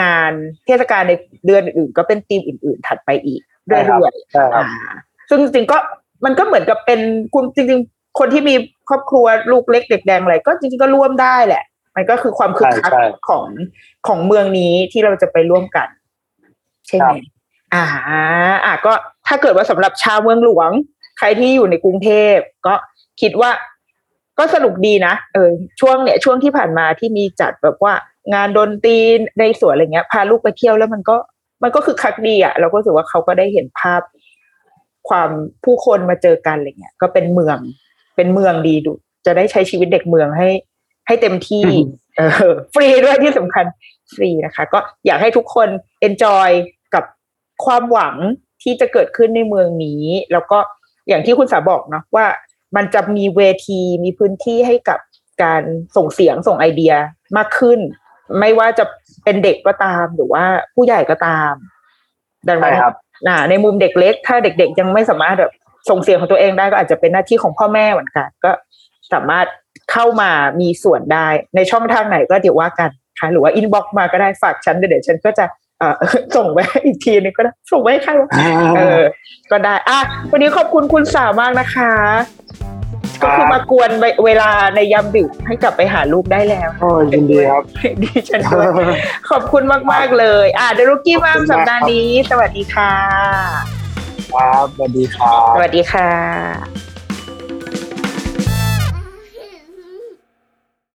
งานเทศกาลในเดือนอื่นๆก็เป็นธีมอื่น ๆ ถัดไปอีกเรื่อยๆใช่ครับอ่าซึ่งจริงๆก็มันก็เหมือนกับเป็นคุณจริง ๆ คนที่มีครอบครัวลูกเล็กเด็กแดงอะไรก็จริง ๆ ก็ร่วมได้แหละ มันก็คือความคึกคักใช่ใช่ของของเมืองนี้ที่เราจะไปร่วมกัน ใช่ไหคมรับอ่า อ่าก็ถ้าเกิดว่าสำหรับชาวเมืองหลวง ใครที่อยู่ในกรุงเทพก็คิดว่าก็สนุกดีนะเออช่วงเนี่ยช่วงที่ผ่านมาที่มีจัดแบบว่างานดนตรีในสวนอะไรเงี้ย พาลูกไปเที่ยวแล้วมันก็มันก็คือคักดีอะ เราก็รู้สึกว่าเขาก็ได้เห็นภาพความผู้คนมาเจอกันอะไรเงี้ย ก็เป็นเมือง เป็นเมืองดีดู จะได้ใช้ชีวิตเด็กเมืองให้ ให้เต็มที่ เออ ฟรีด้วยที่สำคัญฟรีนะคะ ก็อยากให้ทุกคน enjoy กับความหวังที่จะเกิดขึ้นในเมืองนี้ แล้วก็ อย่างที่คุณสาบอกเนาะว่ามันจะมีเวทีมีพื้นที่ให้กับการส่งเสียงส่งไอเดียมากขึ้น ไม่ว่าจะเป็นเด็กก็ตามหรือว่าผู้ใหญ่ก็ตาม ดังนั้ใช่นครับอ่าในมุมเด็กเล็ก ถ้าเด็ก ๆ ยังไม่สามารถแบบส่งเสียงของตัวเองได้ก็อาจจะเป็นหน้าที่ของพ่อแม่เหมือนกันก็สามารถเข้ามามีส่วนได้ในช่องทางไหนก็เดี๋ยวว่ากันค่ะหรือว่า inbox มาก็ได้ฝากฉันเดี๋ยวฉันก็จะเอ่อ ส่งไปให้อีกทีนึงก็ได้ส่งไปให้ใครวะเออ ก็ได้อะวันนี้ขอบคุณคุณสาวมากนะคะ ก็คือมากวนเวเวลาในยามดึกให้กลับไปหาลูกได้แล้วโอ้ยยินดีครับดิฉันด้วยขอบคุณมากๆเลย อ่าเดรุกี้มามขอบคุณมากสัปดาห์นี้ สวัสดีค่ะ ครับสวัสดีครับสวัสดีค่ะ